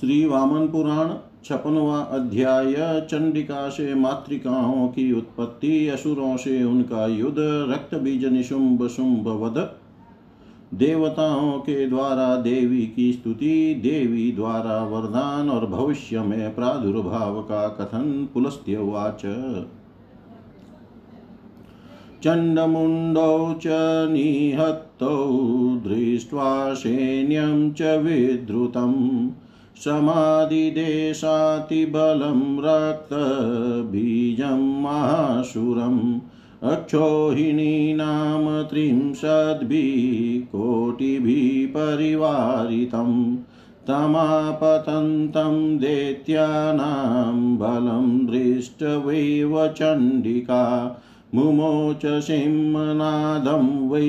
श्री वामन पुराण छपनवा अध्याय चंडिका से मातृकाओं की उत्पत्ति असुरों से उनका युद्ध रक्त बीज निशुंभ शुंभ वध। देवताओं के द्वारा देवी की स्तुति, देवी द्वारा वरदान और भविष्य में प्रादुर्भाव का कथन पुलस्त्यवाच चण्डमुण्डौ च निहत्तौ, दृष्ट्वा सैन्यं च विधृतम् समाधिदेशातिबलं रक्तबीजं माशुरम् अक्षोहिणी नाम त्रिंशद्भिः कोटिभिः परिवारितं तमापतन्तं दैत्यानां बलं दृष्टवैव चण्डिका मुमोच सिंहनादं वै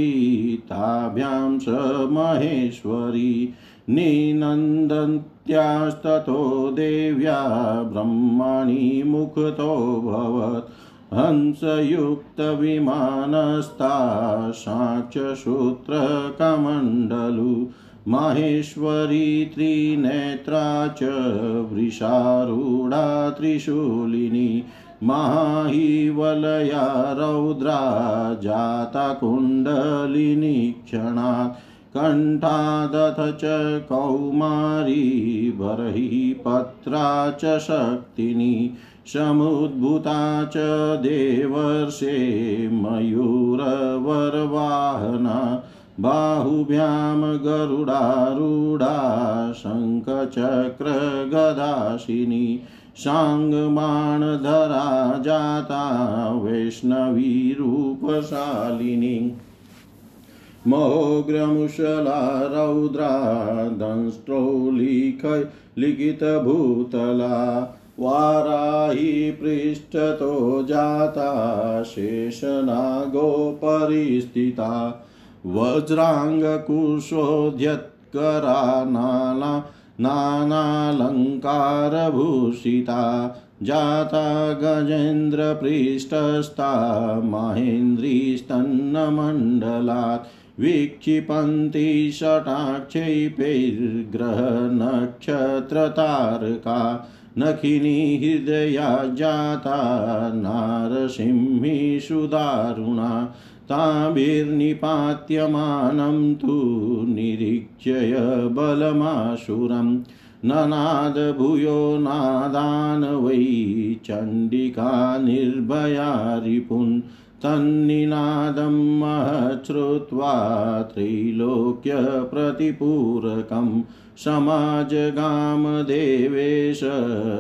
ताभ्यां स महेश्वरी निनन्दन्त्यास्ततो देव्या ब्रह्मणि मुखतोऽभवत् हंसयुक्तविमानस्ता साक्षसूत्रकमण्डलु माहेश्वरी त्रिनेत्रा च वृषारूढा त्रिशूलिनी। माहिवलया रौद्रा जाता कुण्डलिनी क्षणात्। कण्ठादथ च कौमारी बर्हि पत्रा च शक्तिनी, समुद्भूता च देवर्षे मयूरवरवाहना, बाहुभ्यां गरुडारूढा, शङ्खचक्रगदाशिनी साङ्गमाणधरा जाता वैष्णवीरूपशालिनी मोग्रमुशला रौद्रा दंष्ट्रोलिख लिखितभूतला वाराही पृष्ठतो जाता शेषनागोपरिस्थिता वज्राङ्गकुशोद्यत्करा नाला नानालङ्कारभूषिता जाता गजेन्द्रपृष्ठस्था महेन्द्रीस्तन्नमण्डलात् विक्षिपन्ति षटाक्षैपैर्ग्रहनक्षत्रतारका नखिनी हृदया जाता नारसिंहीषु दारुणा ताभिर्निपात्यमानं तु निरीक्षय बलमाशुरम् ननाद भूयो नादान् वै चण्डिका निर्भया रिपुन् तन्निनादं महच्छ्रुत्वा त्रैलोक्यप्रतिपूरकं समाजगामदेवेश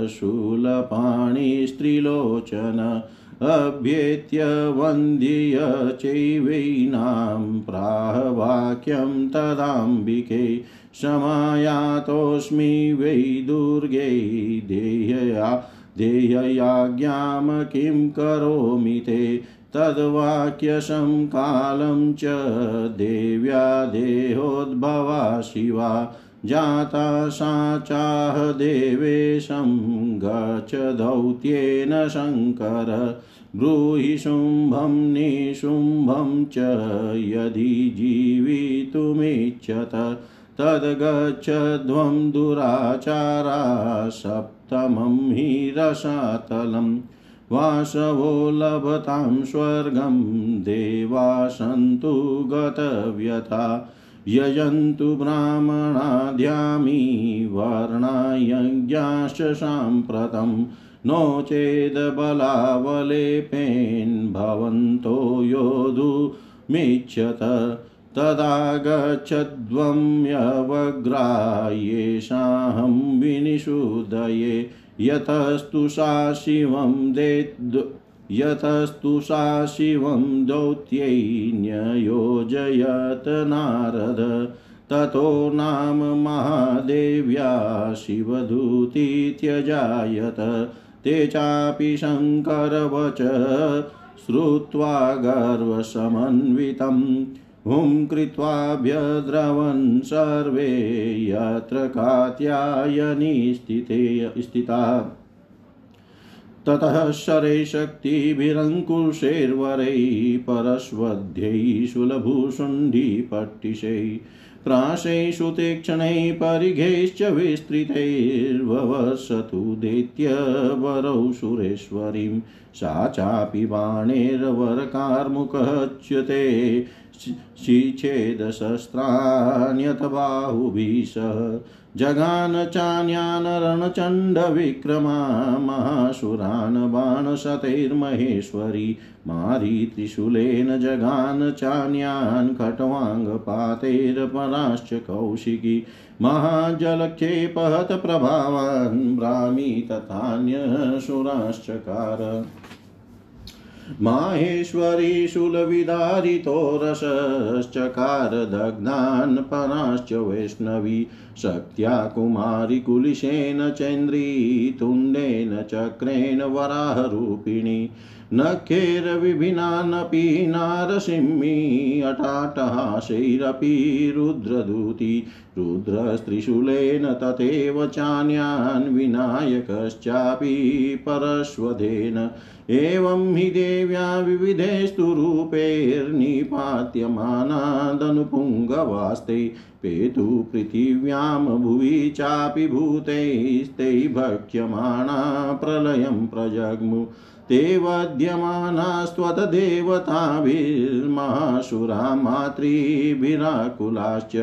शूलपाणिस्त्रिलोचन अभ्येत्य वन्द्य चैवैनां प्राहवाक्यं तदाम्बिके समायातोऽस्मि वै दुर्गे देयया देययाज्ञां किं करोमि ते? तद्वाक्यशं कालं च देव्या देहोद्भवा शिवा, जाता सा चाह देवेशं गच दौत्येन शङ्कर, ब्रूहि शुम्भं निशुम्भं च यदि जीवितुमिच्छत, तद्गच्छध्वं दुराचारा सप्तमं हि रसातलम्। वासवो लभतां स्वर्गं देवा सन्तु गतव्यथा। यजन्तु ब्राह्मणाद्यामी वर्णायज्ञाश्च साम्प्रतं। नो चेदबलावलेपेन् भवन्तो योधुमिच्छत तदा गच्छध्वम्यवग्रा येषाहं विनिषुदये। यतस्तु सा शिवं देद्, यतस्तु सा शिवं दौत्यै नारद, ततो नाम महादेव्या शिवदूती त्यजायत ते चापि शङ्करवच श्रुत्वा गर्वसमन्वितम्। हुं कृत्वाभ्यद्रवन् सर्वे यत्र कात्यायनी स्थिते स्थिता। ततः शरैशक्तिभिरङ्कुशैर्वरैः परश्वध्यैः शूलभूषुण्डीपट्टिशैः प्राशेषु तीक्ष्णैः परिघैश्च विस्तृतैर्ववसतु दैत्यवरौ सुरेश्वरीं। सा चापि बाणेर्वरकार्मुकच्युते शिच्छेदशस्त्राण्यथ बाहुभिः जगान चान्यान् रणचण्डविक्रमा महासुरान् बाणशतैर्महेश्वरी, मारी त्रिशूलेन जगान चान्यान् खट्वाङ्गपातैर्पराश्च कौशिकी, महाजलक्षेपहत प्रभावान्, ब्राह्मी तथान्यसुराश्चकार माहेश्वरी शूलविदारितो रसश्चकार दग्धान् पराश्च वैष्णवी शक्त्या कुमारी कुलिशेन चन्द्री तुण्डेन चक्रेण वराहरूपिणी नखेर्विभिन्नानपि नारसिंही अटाटहासैरपि रुद्रदूती रुद्रस्त्रिशूलेन तथैव चान्यान् विनायकश्चापि परश्वधेन एवं हि देव्या विविधेस्तु रूपैर्निपात्यमानादनुपुङ्गवास्ते पेतु पृथिव्यां भुवि चापि भूतैस्ते भक्ष्यमाणा प्रलयं प्रजग्मु ते वध्यमानास्त्वतदेवताभिर्माशुरा मातृभिराकुलाश्च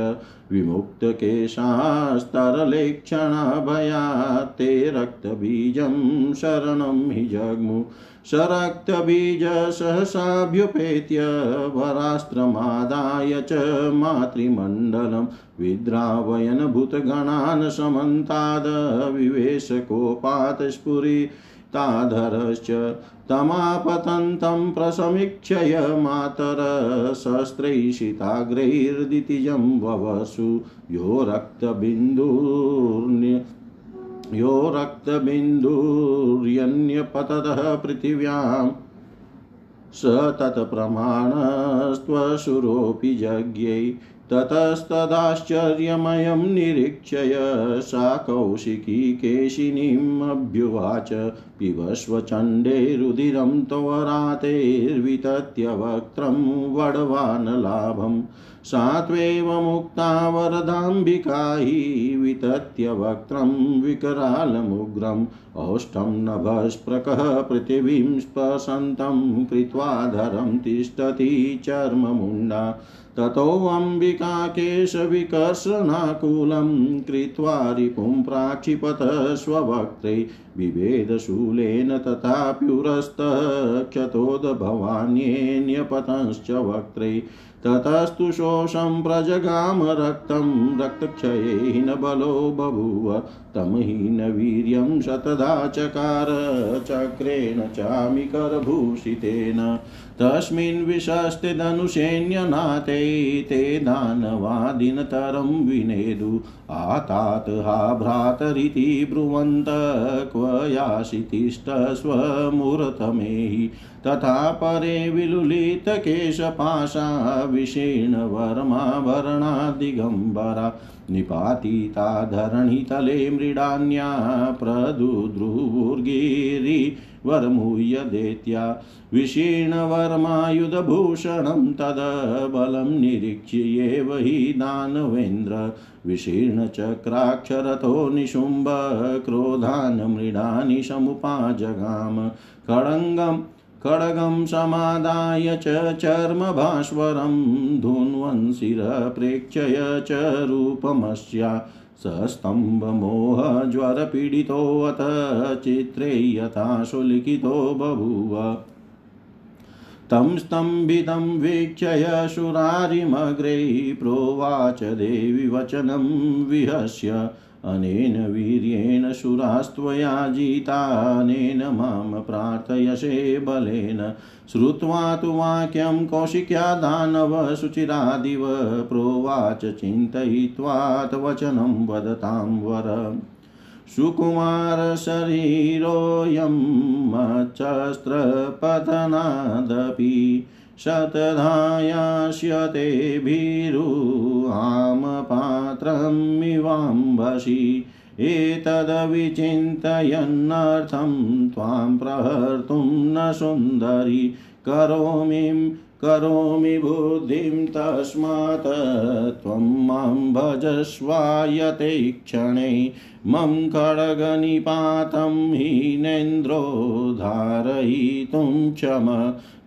विमुक्तकेशास्तरलेक्षणाभयात् ते रक्तबीजं शरणं हि जग्मु सरक्तबीज सहसाभ्युपेत्य वरास्त्रमादाय च मातृमण्डलं विद्रावयन् भूतगणान् समन्ताद् विवेशकोपात् स्फुरिताधरश्च तमापतन्तं प्रसमीक्षय मातरशस्त्रैषिताग्रैर्दितिजं ववसु यो रक्तबिन्दुर्न्य यो रक्तबिन्दुर्यन्यपततः पृथिव्यां स तत्प्रमाणस्त्वशुरोऽपि जज्ञै ततस्तदाश्चर्यमयं निरीक्षय सा कौशिकी केशिनीमभ्युवाच पिबस्व चण्डे रुधिरं त्वरातेर्वितत्य वक्त्रं वडवानलाभम् सा त्वेव मुक्ता वरदाम्बिका हि वितत्य वक्त्रं विकरालमुग्रम् औष्ठं नभस्पृकः पृथिवीं स्पशन्तं कृत्वा धरं तिष्ठति चर्ममुण्डा। ततोऽम्बिका केशविकर्षणाकुलं कृत्वा रिपुं प्राक्षिपत स्ववक्त्रे बिभेदशूलेन तथाप्युरस्तक्षतोद्भवान्येन्यपतंश्च वक्त्रे। ततस्तु शोषं प्रजगाम रक्तं रक्तक्षये न बलो बभूव तं हीनवीर्यं शतदा चकार चक्रेण चामिकरभूषितेन। तस्मिन् विशस्ते धनुषेण्यनाथे ते दानवादिनतरं विनेदु। आतात हा भ्रातरिति ब्रुवन्त, क्व याशितिष्ठ स्वमूर्तमेहि तथा परे विलुलितकेशपाशा विषीर्णवर्माभरणा दिगम्बरा निपातिता धरणितले मृडान्या प्रदुद्रुर्गिरि वरमुह्यदेत्या। विशीर्णवर्मायुधभूषणं तदबलं निरीक्ष्येव हि दानवेन्द्र। विशीर्णचक्राक्षरतो निशुम्ब क्रोधान् मृडानि समुपाजगाम। खड्गम् खड्गं समादाय च चर्मभास्वरं, धुन्वंशिरप्रेक्षय च रूपमस्या। सस्तम्भमोहज्वरपीडितोऽथ चित्रे यथाशु लिखितो बभूव। तं स्तम्भितं वीक्षय शुरारिमग्रे प्रोवाच देवि वचनं विहस्य। अनेन वीर्येण शुरास्त्वया जितानेन माँ प्रार्थयसे बलेन। श्रुत्वा तु वाक्यं कौशिक्या दानव प्रोवाच चिन्तयित्वात् वचनं वदतां वर। सुकुमारशरीरोऽयं मच्छस्त्रपतनादपि शतधायास्यते भीरुहामपात्रमिवाम्भसि एतदविचिन्तयन्नर्थं त्वां प्रहर्तुं न सुन्दरि। करोमि करोमि बुद्धिं तस्मात् त्वं माँ भजस्वायते क्षणे मम खड्गनिपातं हीनेन्द्रो धारयितुं क्षम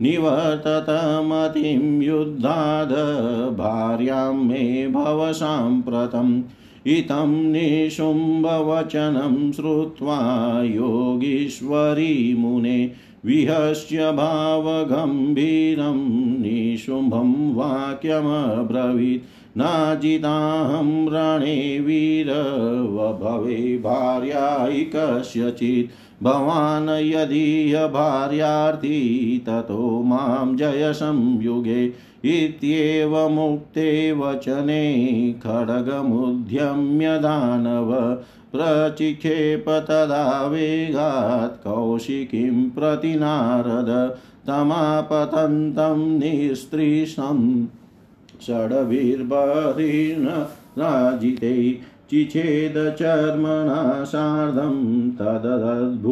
निवर्ततमतिं युद्धाद् भार्यां मे भव साम्प्रतम् इतं निशुम्भवचनं श्रुत्वा योगीश्वरी मुने विहस्य भावगम्भीरं निशुम्भं वाक्यमब्रवीत्। नाजिताहं रणे वीरवभवे भार्यायि कस्यचित्। भवान् यदीह भार्यार्थी ततो माँ जय संयुगे इत्येवमुक्ते वचने खड्गमुद्यम्य दानव। प्रचिक्षेप तदा वेगात् कौशिकीं प्रति नारद तमापतन्तं निस्त्रीशं षड्भिर्बहिर्न राजिते चिछेदचर्मणा सार्धं तदद्भुतमिवाभवत्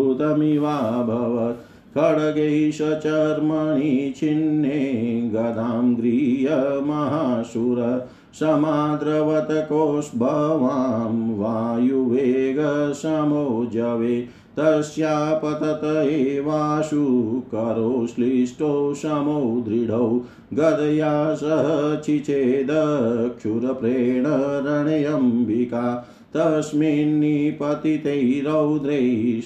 खड्गैष चर्मणि छिन्ने गदां गृह्य महासुर समाद्रवत कोष्भवां वायुवेगसमोजवे तस्यापतत एवाशु करो श्लिष्टो समो दृढौ, गदया सह चिचेदक्षुरप्रेण रणयम्बिका तस्मिन्निपतिते रौद्रे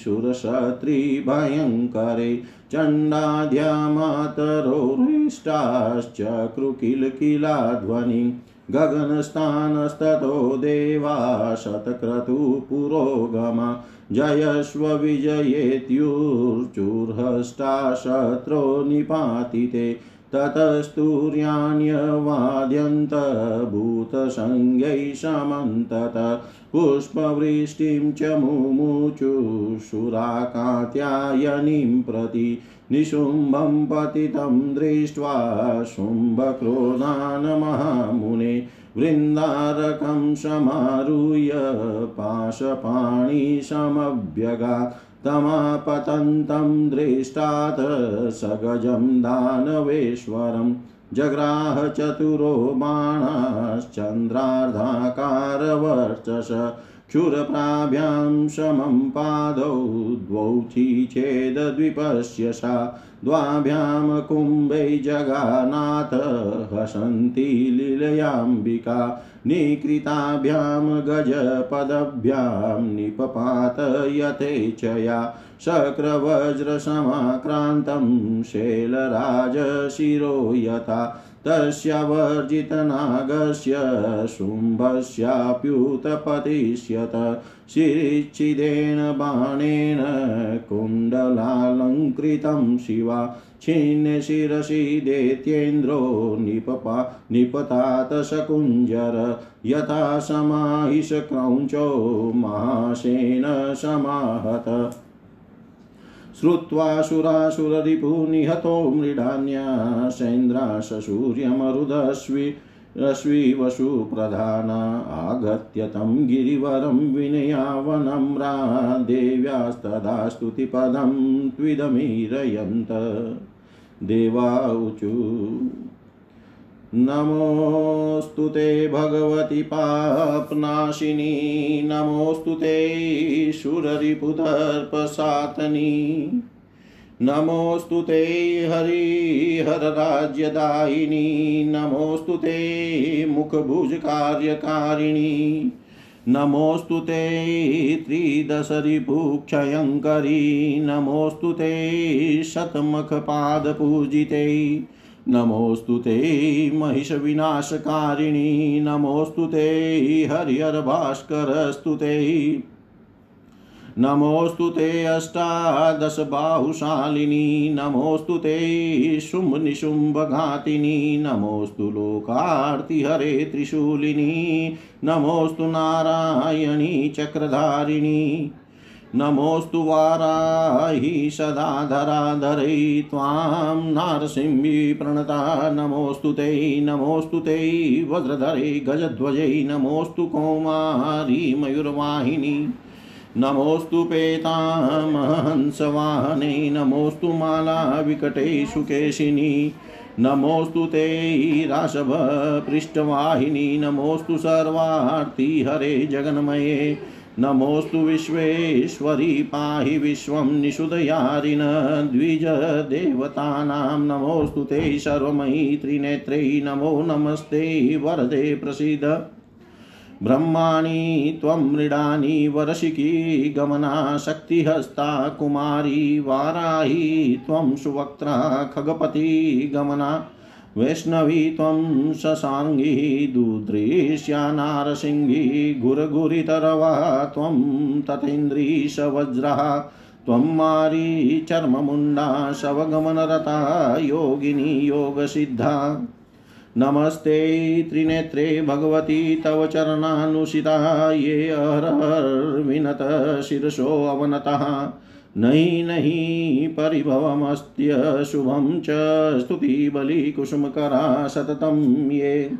सुरशत्रिभयङ्करे चण्डाद्या मातरोरिष्टाश्चक्रुकिलकिलाध्वनि गगनस्थानस्ततो देवा शतक्रतुपुरोगमा। जयस्व विजयेत्युर्चुर्हष्टा शत्रो निपातिते। ततस्तूर्याण्यवाद्यन्तभूतसंज्ञै समन्तत पुष्पवृष्टिं च मुमुचुशुराकात्यायनीं प्रति निशुम्भं पतितं दृष्ट्वा शुम्भक्रोधान् महामुने वृन्दारकं समारुह्य पाशपाणिसमभ्यगात् तमापतन्तं दृष्टात् सगजं दानवेश्वरम् जग्राह चतुरो बाणाश्चन्द्रार्धाकारवर्चस क्षुरप्राभ्यां समं पादौ द्वौ चेदद्विपश्य द्वाभ्यां कुम्भै जगानाथ हसन्ति लीलयाम्बिका निकृताभ्यां गजपदभ्यां निपपात यथेच्छया शक्रवज्रसमाक्रान्तं शैलराजशिरो यथा तस्यावर्जितनागस्य शुम्भस्याप्युत्पतिष्यत शिरिच्छिदेन बाणेन कुण्डलालङ्कृतं शिवा छिन्नशिरसि दैत्येन्द्रो निपपा निपतात सकुञ्जर यथा समाहिषक्रौञ्चो महासेन समाहत श्रुत्वा सुरासुररिपु निहतो मृडान्यासेन्द्राशसूर्यमरुदस्वि रश्विवसुप्रधाना आगत्य तं गिरिवरं विनयावनम्रा देव्यास्तदा स्तुतिपदं त्विदमीरयन्त। देवाऊचु नमोऽस्तु ते भगवति पाप्नाशिनी, नमोऽस्तु ते सुररिपुदर्पसातनी नमोऽस्तु ते हरिहरराज्यदायिनी, नमोऽस्तु ते मुखभुजकार्यकारिणी, नमोऽस्तु ते त्रिदशरिपुक्षयङ्करी नमोऽस्तु ते शतमखपादपूजिते नमोऽस्तु ते महिषविनाशकारिणी, नमोऽस्तु ते हरिहरभास्करस्तु ते। नमोऽस्तु ते अष्टादशबाहुशालिनी, नमोऽस्तु ते शुम्भनिशुम्भघातिनी, नमोऽस्तु लोकार्तिहरे त्रिशूलिनी, नमोऽस्तु नारायणी चक्रधारिणी। नमोऽस्तु वाराहि सदा धराधरै त्वां नारसिंही प्रणता, नमोऽस्तु ते नमोऽस्तु ते, वज्रधरे गजध्वजै, नमोऽस्तु कौमारी मयूरवाहिनी, नमोऽस्तु पेतामहंसवाहने नमोऽस्तु माला विकटे सुकेशिनी, नमोऽस्तु ते राशभ पृष्ठवाहिनी नमोऽस्तु सर्वार्ति हरे जगन्मये नमोऽस्तु विश्वेश्वरी पाहि विश्वं निषुदयारिण द्विजदेवतानां नमोऽस्तु ते सर्वमयि त्रिनेत्रै नमो नमस्ते वरदे प्रसीद। ब्रह्माणि त्वं मृडानि वरशिकी गमना शक्तिहस्ता कुमारी वाराही त्वं सुवक्त्रा खगपति गमना वैष्णवी त्वं शशाङ्गी दुदृश्या नारसिंही गुरगुरितरवा त्वं तथेन्द्रीशवज्रः, त्वं मारी चर्ममुण्डा शवगमनरता योगिनी योगसिद्धा। नमस्ते त्रिनेत्रे भगवती तव चरणानुषिता ये अहरर्विनत शिरसोऽवनतः नहि नहि परिभवमस्त्यशुभं च स्तुतिबलिकुसुमकरा सततं ये।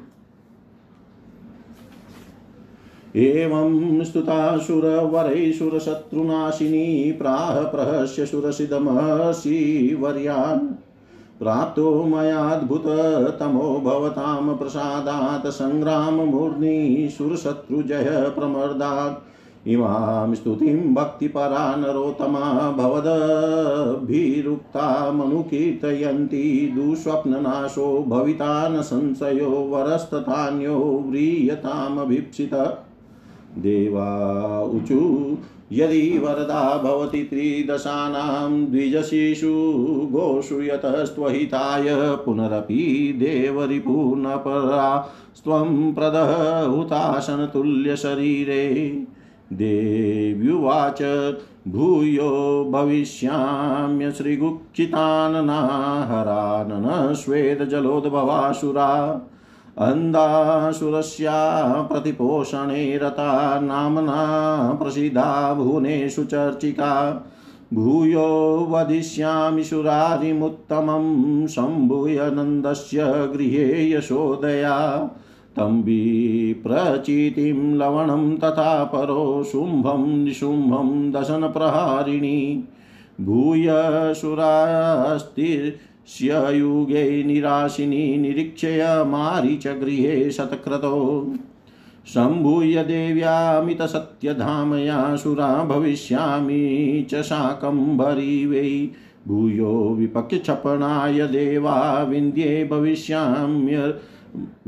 एवं स्तुतासुरवरैसुरशत्रुनाशिनी प्राह प्रहस्य सुरसिदमहर्षि वर्यान् प्राप्तो मयाद्भुततमो भवतां प्रसादात् सङ्ग्राममूर्ध्नि सुरशत्रुजय प्रमर्दात् इमां स्तुतिं भक्तिपरा नरोत्तमा भवदभिरुक्तामनुकीर्तयन्ति दुःस्वप्ननाशो भविता न संशयो वरस्तथान्यो व्रीयतामभीप्सित। देवा ऊचु यदि वरदा भवति त्रिदशानां द्विजशिशु गोषु यतस्त्वहिताय पुनरपि देवरिपुनपरा स्त्वं प्रदः हुतासनतुल्यशरीरे देव्युवाच, भूयो भविष्याम्य श्रीगुक्षिताननाहरानन श्वेतजलोद्भवासुरा, अन्धासुरस्या प्रतिपोषणे रता नाम्ना प्रसिद्धा भुवनेषु चर्चिका, भूयो वदिष्यामि सुरारिमुत्तमं सम्भूय नन्दस्य गृहे यशोदया। तं विप्रचितिं लवणं तथा परो शुम्भं निशुम्भं दशनप्रहारिणी। भूय सुरास्ति स्ययुगे निराशिनी निरीक्षय मारीच गृहे शतक्रतो। सम्भूय देव्यामितसत्यधामया सुरा भविष्यामि च शाकम्भरी वै। भूयो विपक्षपणाय देवा विन्द्ये भविष्याम्य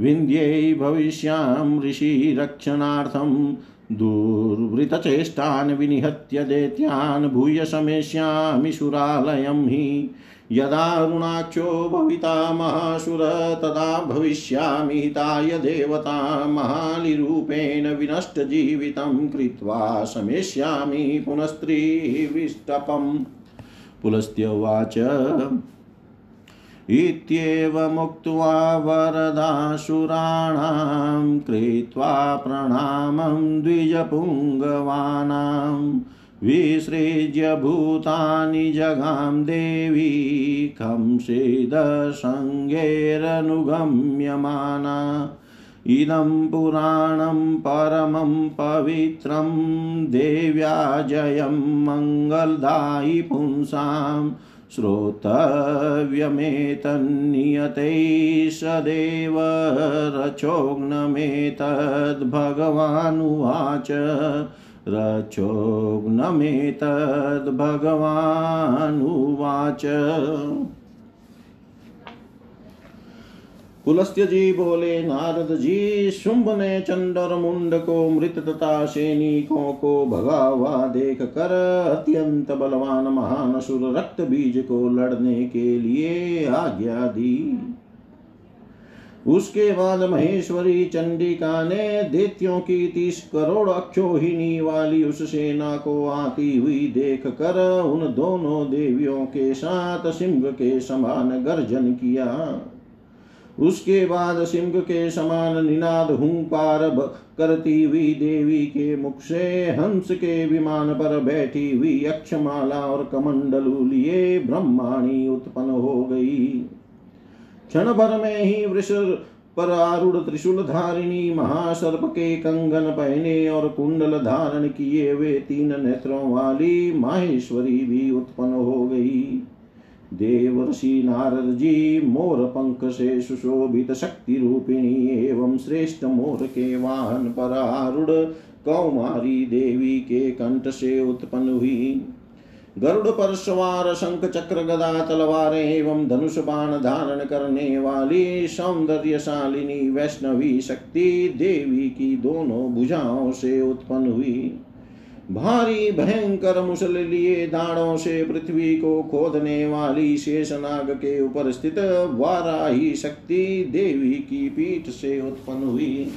विन्द्ये भविष्यां ऋषिरक्षणार्थं दुर्वृतचेष्टान् विनिहत्य दैत्यान् भूय समेष्यामि सुरालयं हि। यदारुणाक्षो भविता महासुर, तदा भविष्यामि हिताय देवता महालिरूपेण विनष्टजीवितं कृत्वा शमेष्यामि पुनस्त्रीविष्टपम्। पुलस्त्यवाच इत्येवमुक्त्वा वरदासुराणां कृत्वा प्रणामं द्विजपुङ्गवानाम् विसृज्य भूतानि जगां देवी कंसेदसङ्गेरनुगम्यमाना इदं पुराणं परमं पवित्रं देव्या जयं मङ्गलदायि पुंसां श्रोतव्यमेतन्नियतैः सदेव रचोग्नमेतद्भगवानुवाच रचोग्नमेतद्भगवानुवाच। पुलस्त्य जी बोले नारद जी शुंभ ने चंड और मुंड को मृत तथा सैनिकों को भगा हुआ देख कर अत्यंत बलवान महान असुर रक्त बीज को लड़ने के लिए आज्ञा दी। उसके बाद महेश्वरी चंडिका ने दैत्यों की तीस करोड़ अक्षोहिणी वाली उस सेना को आती हुई देख कर उन दोनों देवियों के साथ सिंह के समान गर्जन किया। उसके बाद सिंह के समान निनाद हुंकार करती हुई देवी के मुख से हंस के विमान पर बैठी हुई अक्षमाला और कमंडलू लिए ब्रह्माणी उत्पन्न हो गई। क्षण भर में ही वृष पर आरूढ़ त्रिशूल धारिणी महासर्प के कंगन पहने और कुंडल धारण किए हुए तीन नेत्रों वाली माहेश्वरी भी उत्पन्न हो गई। देवर्षि नारद जी मोर पंख से सुशोभित शक्ति रूपिणी एवं श्रेष्ठ मोर के वाहन पर आरूढ़ कौमारी देवी के कंठ से उत्पन्न हुई। गरुड़ पर सवार शंख चक्र गदा तलवार एवं धनुष बाण धारण करने वाली सौंदर्यशालिनी वैष्णवी शक्ति देवी की दोनों भुजाओं से उत्पन्न हुई। भारी, भयंकर मुसल लिए दाड़ों से पृथ्वी को खोदने वाली शेषनाग के ऊपर स्थित वाराही शक्ति देवी की पीठ से उत्पन्न हुई।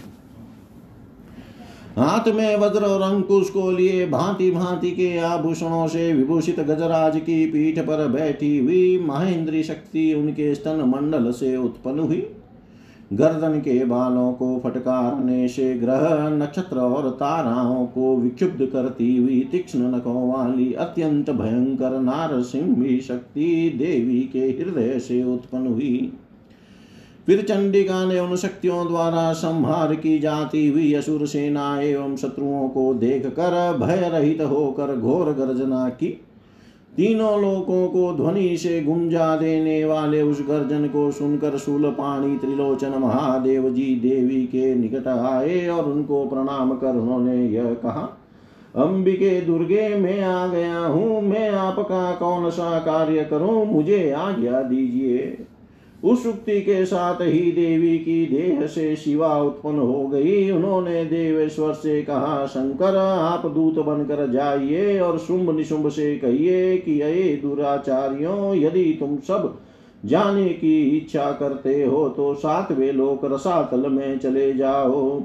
हाथ में वज्र और अंकुश को लिए भांति भांति के आभूषणों से विभूषित गजराज की पीठ पर बैठी हुई महेंद्री शक्ति उनके स्तन मंडल से उत्पन्न हुई। गर्दन के बालों को फटकारने से ग्रह नक्षत्र और ताराओं को विक्षुब्ध करती हुई तीक्ष्ण नखों वाली अत्यंत भयंकर नारसिंह शक्ति देवी के हृदय से उत्पन्न हुई। फिर चंडिका ने उन शक्तियों द्वारा संहार की जाती हुई असुर सेना एवं शत्रुओं को देख कर भय रहित होकर घोर गर्जना की। तीनों लोगों को ध्वनि से गुंजा देने वाले उस गर्जन को सुनकर शूल पाणी त्रिलोचन महादेव जी देवी के निकट आए और उनको प्रणाम कर उन्होंने यह कहा, अंबिके दुर्गे, मैं आ गया हूँ। मैं आपका कौन सा कार्य करूँ? मुझे आज्ञा दीजिए। उस उक्ति के साथ ही देवी की देह से शिवा उत्पन्न हो गई। उन्होंने देवेश्वर से कहा, शंकर, आप दूत बनकर जाइए और शुंभ निशुंभ से कहिए कि अये दुराचार्यों, यदि तुम सब जाने की इच्छा करते हो तो सातवें लोक रसातल में चले जाओ।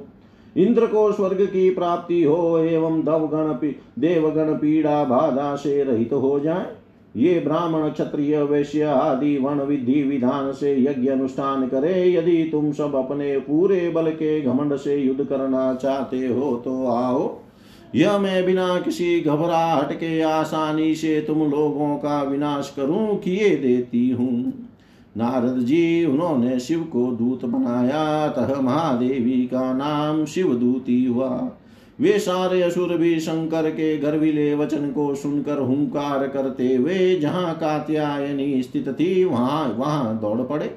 इंद्र को स्वर्ग की प्राप्ति हो एवं दवगण देवगण पीड़ा बाधा से रहित तो हो जाए। ये ब्राह्मण क्षत्रिय वैश्य आदि वर्ण विधि विधान से यज्ञ अनुष्ठान करे, यदि तुम सब अपने पूरे बल के घमंड से युद्ध करना चाहते हो तो आओ। यह मैं बिना किसी घबराहट के आसानी से तुम लोगों का विनाश करूँ, किए देती हूँ। नारद जी, उन्होंने शिव को दूत बनाया, तह महादेवी का नाम शिव दूती हुआ। वे सारे असुर भी शंकर के गर्विले वचन को सुनकर हुंकार करते हुए जहाँ कात्यायनी स्थित थी, वहाँ वहाँ दौड़ पड़े।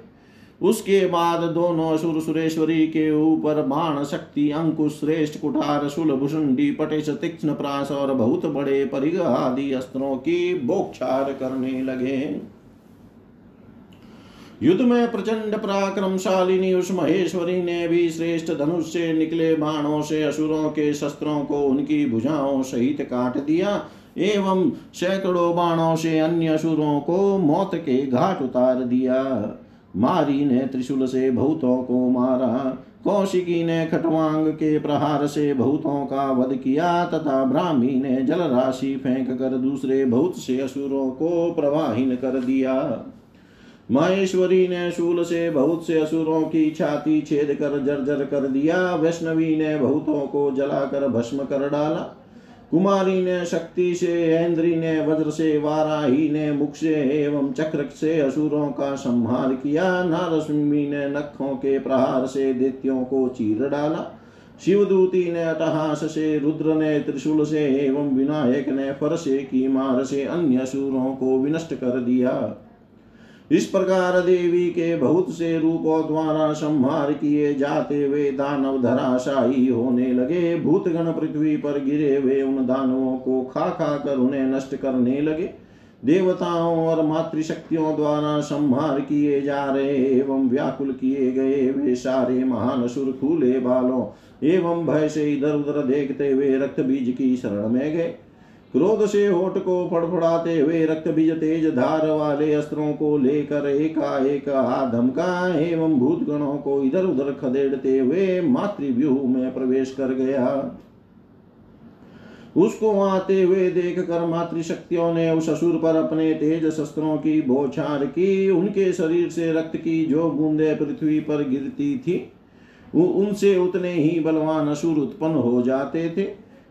उसके बाद दोनों असुर सुरेश्वरी के ऊपर बाण शक्ति, अंकुश श्रेष्ठ कुठार सुल भुषुंडी पटेश तीक्ष्ण प्रास और बहुत बड़े परिग आदि अस्त्रों की बोक्षार करने लगे। युद्ध में प्रचंड पराक्रमशालिनी उस महेश्वरी ने भी श्रेष्ठ धनुष से निकले बाणों से असुरों के शस्त्रों को उनकी भुजाओं सहित काट दिया, एवं सैकड़ों बाणों से अन्य असुरों को मौत के घाट उतार दिया। मारी ने त्रिशूल से बहुतों को मारा, कौशिकी ने खटवांग के प्रहार से बहुतों का वध किया, तथा ब्राह्मी ने जल राशि फेंक कर दूसरे बहुत से असुरों को प्रवाहीन कर दिया। महेश्वरी ने शूल से बहुत से असुरों की छाती छेद कर जर्जर कर दिया। वैष्णवी ने बहुतों को जलाकर भस्म कर डाला। कुमारी ने शक्ति से, ऐन्द्री ने वज्र से, वाराही ने मुख से एवं चक्र से असुरों का संहार किया। नारसिंही ने नखों के प्रहार से दैत्यों को चीर डाला। शिवदूती ने अटहास से, रुद्र ने त्रिशूल से एवं विनायक ने फरसे की मार से अन्य असुरों को विनष्ट कर दिया। इस प्रकार देवी के बहुत से रूपों द्वारा संहार किए जाते वे दानव धराशाही होने लगे। भूतगण पृथ्वी पर गिरे हुए उन दानवों को खा खा कर उन्हें नष्ट करने लगे। देवताओं और मातृशक्तियों द्वारा संहार किए जा रहे एवं व्याकुल किए गए वे सारे महान सुर खुले बालों एवं भय से इधर उधर देखते हुए रक्त बीज की शरण में गए। क्रोध से होठ को फड़फड़ाते हुए रक्त बीज तेज धार वाले अस्त्रों को लेकर एकाएक हाथ धमका एवं भूत गणों को इधर उधर खदेड़ते हुए मातृव्यूह में प्रवेश कर गया। उसको आते हुए देख कर मातृशक्तियों ने उस असुर पर अपने तेज शस्त्रों की बौछार की। उनके शरीर से रक्त की जो बूंदे पृथ्वी पर गिरती थी उनसे उतने ही बलवान असुर उत्पन्न हो जाते थे।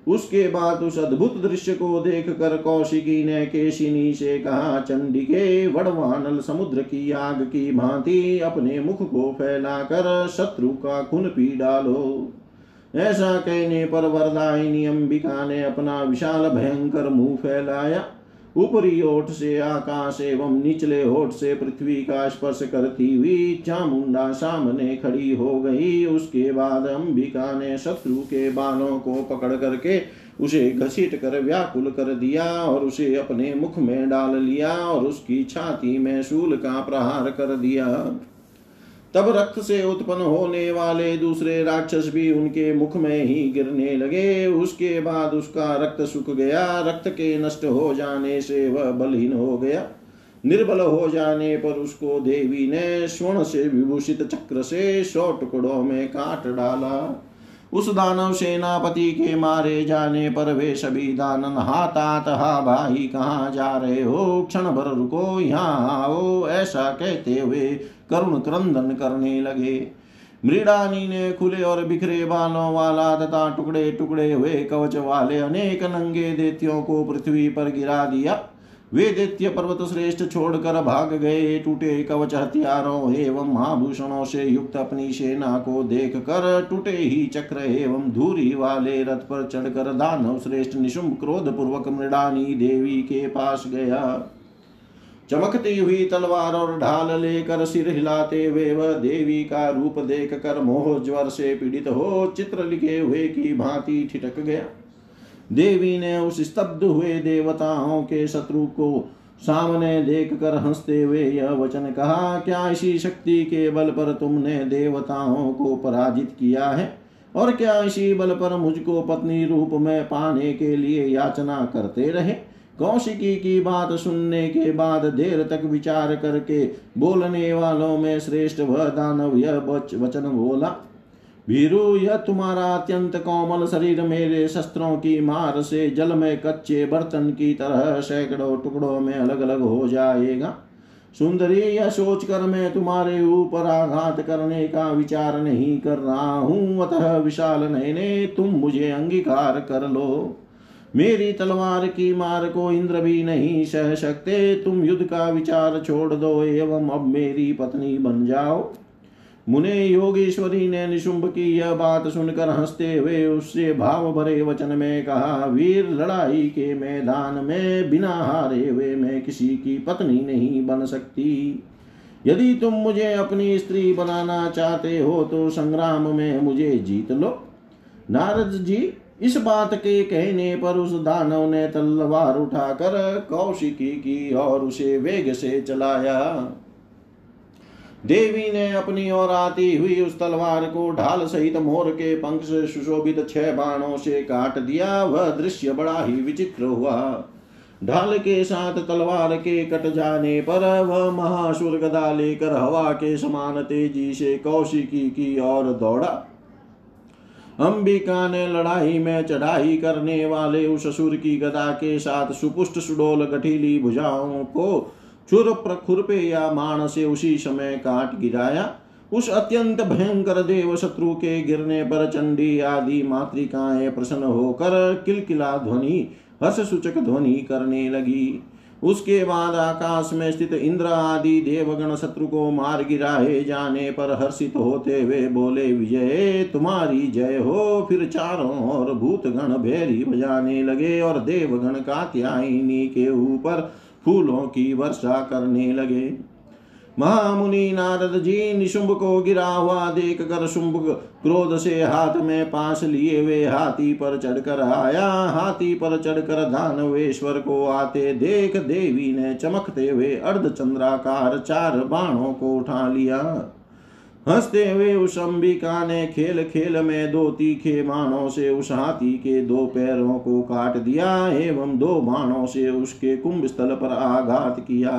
उसके बाद उस अद्भुत दृश्य को देख कर कौशिकी ने केशिनी से कहा, चंडिके वड़वानल समुद्र की आग की भांति अपने मुख को फैलाकर शत्रु का खून पी डालो। ऐसा कहने पर वरदायिनी अंबिका ने अपना विशाल भयंकर मुँह फैलाया। ऊपरी ओठ से आकाश एवं निचले ओठ से पृथ्वी का स्पर्श करती हुई चामुंडा सामने खड़ी हो गई। उसके बाद अंबिका ने शत्रु के बालों को पकड़ करके उसे घसीट कर व्याकुल कर दिया और उसे अपने मुख में डाल लिया और उसकी छाती में शूल का प्रहार कर दिया। तब रक्त से उत्पन्न होने वाले दूसरे राक्षस भी उनके मुख में ही गिरने लगे। उसके बाद उसका रक्त सूख गया। रक्त के नष्ट हो जाने से वह बलहीन हो गया। निर्बल हो जाने पर उसको देवी ने स्वर्ण से विभूषित चक्र से सौ टुकड़ों में काट डाला। उस दानव सेनापति के मारे जाने पर वे सभी दानन हाथात हा भाई, कहाँ जा रहे हो? क्षण भर रुको, यहाँ आओ, ऐसा कहते हुए करुण क्रंदन करने लगे। मृडानी ने खुले और बिखरे बालों वाला तथा टुकड़े टुकड़े हुए कवच वाले अनेक नंगे देत्यों को पृथ्वी पर गिरा दिया। वे दैत्य पर्वत श्रेष्ठ छोड़कर भाग गए, टूटे कवच हथियारों एवं महाभूषणों से युक्त अपनी सेना को देख कर टूटे ही चक्र एवं धूरी वाले रथ पर चढ़कर दानव श्रेष्ठ निशुंभ क्रोध पूर्वक मृडानी देवी के पास गया। चमकती हुई तलवार और ढाल लेकर सिर हिलाते हुए वह देवी का रूप देख कर मोह ज्वर से पीड़ित हो चित्र लिखे हुए की भांति ठिटक गया। देवी ने उस स्तब्ध हुए देवताओं के शत्रु को सामने देख कर हँसते हुए यह वचन कहा, क्या इसी शक्ति के बल पर तुमने देवताओं को पराजित किया है? और क्या इसी बल पर मुझको पत्नी रूप में पाने के लिए याचना करते रहे? कौशिकी की बात सुनने के बाद देर तक विचार करके बोलने वालों में श्रेष्ठ वह दानव यह वचन बोला, भीरु, यह तुम्हारा अत्यंत कोमल शरीर मेरे शस्त्रों की मार से जल में कच्चे बर्तन की तरह सैकड़ों टुकड़ों में अलग अलग हो जाएगा। सुंदरी, यह सोचकर मैं तुम्हारे ऊपर आघात करने का विचार नहीं कर रहा हूँ। अतः विशाल नयने, तुम मुझे अंगीकार कर लो। मेरी तलवार की मार को इंद्र भी नहीं सह सकते। तुम युद्ध का विचार छोड़ दो एवं अब मेरी पत्नी बन जाओ। मुने योगेश्वरी ने निशुंभ की यह बात सुनकर हँसते हुए उससे भाव भरे वचन में कहा, वीर लड़ाई के मैदान में बिना हारे हुए मैं किसी की पत्नी नहीं बन सकती। यदि तुम मुझे अपनी स्त्री बनाना चाहते हो तो संग्राम में मुझे जीत लो। नारद जी इस बात के कहने पर उस दानव ने तलवार उठाकर कौशिकी की और उसे वेग से चलाया। देवी ने अपनी ओर आती हुई उस तलवार को ढाल सहित मोर के पंख से सुशोभित छह बाणों से काट दिया। वह दृश्य बड़ा ही विचित्र हुआ। ढाल के साथ तलवार के कट जाने पर वह महासुर गदा लेकर हवा के समान तेज़ी से कौशिकी की ओर दौड़ा। अंबिका ने लड़ाई में चढ़ाई करने वाले उस असुर की गदा के साथ सुपुष्ट सुडोल गठीली भुजाओं को चुर प्रखुरपे या मान से उसी समय काट गिराया। उस अत्यंत भयंकर देव शत्रु के गिरने पर चंडी आदि मातृकाएँ प्रसन्न होकर किलकिला ध्वनि हर्ष सूचक ध्वनि करने लगी। उसके बाद आकाश में स्थित इंद्र आदि देवगण शत्रु को मार गिराए जाने पर हर्षित होते हुए बोले, विजय, तुम्हारी जय हो। फिर चारों और भूतगण भैरी बजाने लगे और देवगण कात्यायनी के ऊपर फूलों की वर्षा करने लगे। महामुनि नारद जी निशुंभ को गिरा हुआ देख कर शुंभ क्रोध से हाथ में पास लिए वे हाथी पर चढ़कर आया। हाथी पर चढ़कर दानवेश्वर को आते देख देवी ने चमकते हुए अर्ध चंद्राकार चार बाणों को उठा लिया। हँसते हुए उस अंबिका ने खेल खेल में दो तीखे बाणों से उस हाथी के दो पैरों को काट दिया एवं दो बाणों से उसके कुंभ स्थल पर आघात किया।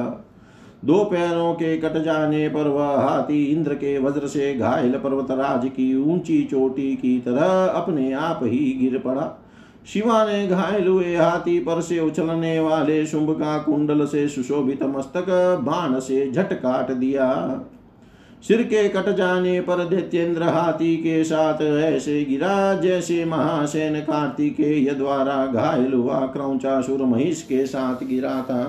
दो पैरों के कट जाने पर वह हाथी इंद्र के वज्र से घायल पर्वतराज की ऊँची चोटी की तरह अपने आप ही गिर पड़ा। शिवा ने घायल हुए हाथी पर से उछलने वाले शुंभ का कुंडल से सुशोभित मस्तक बाण से झट काट दिया। सिर के कट जाने पर दैत्येंद्र हाथी के साथ ऐसे गिरा जैसे महासेन कार्तिकेय द्वारा घायल हुआ क्रौचासुर महिष के साथ गिरा था।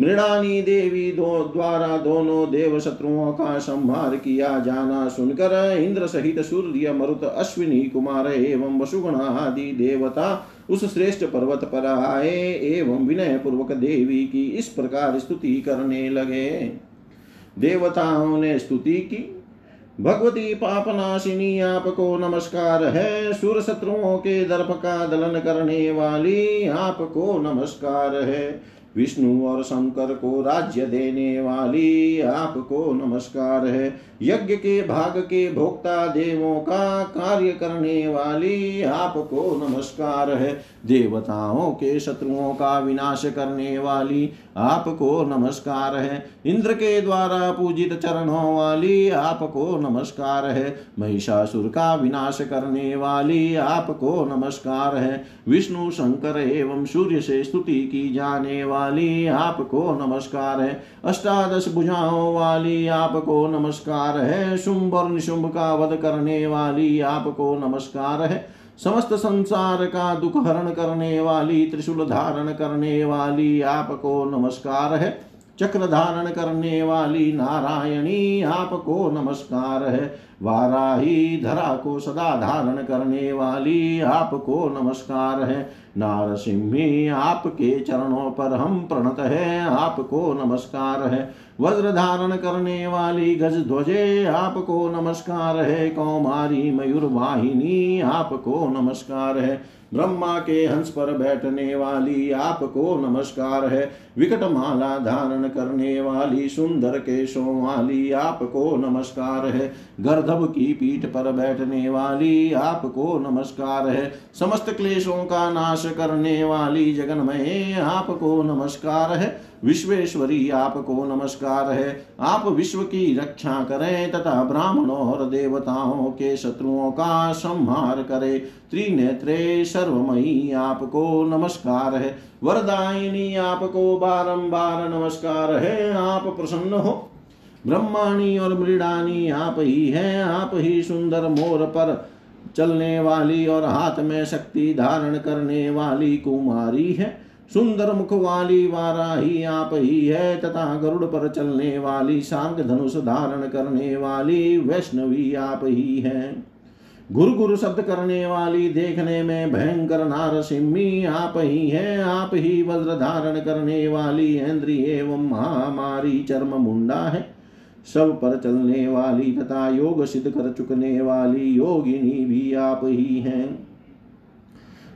मृणानी देवी दो द्वारा दोनों देव शत्रुओं का संहार किया जाना सुनकर इंद्र सहित सूर्य, मरुत, अश्विनी, कुमार एवं वसुगण आदि देवता उस श्रेष्ठ पर्वत पर आए एवं विनय पूर्वक देवी की इस प्रकार स्तुति करने लगे। देवताओं ने स्तुति की। भगवती पापनाशिनी आपको नमस्कार है। सुर शत्रुओं के दर्प का दलन करने वाली आपको नमस्कार है। विष्णु और शंकर को राज्य देने वाली आपको नमस्कार है। यज्ञ के भाग के भोक्ता देवों का कार्य करने वाली आपको नमस्कार है। देवताओं के शत्रुओं का विनाश करने वाली आपको नमस्कार है। इंद्र के द्वारा पूजित चरणों वाली आपको नमस्कार है। महिषासुर का विनाश करने वाली आपको नमस्कार है। विष्णु, शंकर एवं सूर्य से स्तुति की जाने वाली आपको नमस्कार है। अष्टादश भुजाओं वाली आपको नमस्कार है। शुंभ और निशुंभ का वध करने वाली आपको नमस्कार है। समस्त संसार का दुख हरण करने वाली, त्रिशूल धारण करने वाली आपको नमस्कार है। चक्र धारण करने वाली नारायणी आपको नमस्कार है। वाराही धरा को सदा धारण करने वाली आपको नमस्कार है। नारसिंही, आपके चरणों पर हम प्रणत है, आपको नमस्कार है। वज्र धारण करने वाली गज ध्वजे, आपको नमस्कार है। कौमारी, मयूर वाहिनी, आपको नमस्कार है। ब्रह्मा के हंस पर बैठने वाली आपको नमस्कार है। विकट माला धारण करने वाली, सुंदर केशों वाली आपको नमस्कार है। गर्धव की पीठ पर बैठने वाली आपको नमस्कार है। समस्त क्लेशों का नाश करने वाली जगन्मय आपको नमस्कार है। विश्वेश्वरी आपको नमस्कार है। आप विश्व की रक्षा करें तथा ब्राह्मणों और देवताओं के शत्रुओं का संहार करे। त्रिनेत्रे सर्वमयी आपको नमस्कार है। वरदायिनी आपको बारंबार नमस्कार है। आप प्रसन्न हो। ब्रह्माणी और मृडानी आप ही हैं, आप ही सुंदर मोर पर चलने वाली और हाथ में शक्ति धारण करने वाली कुमारी है। सुंदर मुख वाली वाराही आप ही है, तथा गरुड़ पर चलने वाली, सांग धनुष धारण करने वाली वैष्णवी आप ही है। गुरु गुरु शब्द करने वाली, देखने में भयंकर नारसिम्ही आप ही है, आप ही वज्र धारण करने वाली इंद्री एवं महामारी चर्म मुंडा है। सब पर चलने वाली तथा योग सिद्ध कर चुकने वाली योगिनी भी आप ही हैं।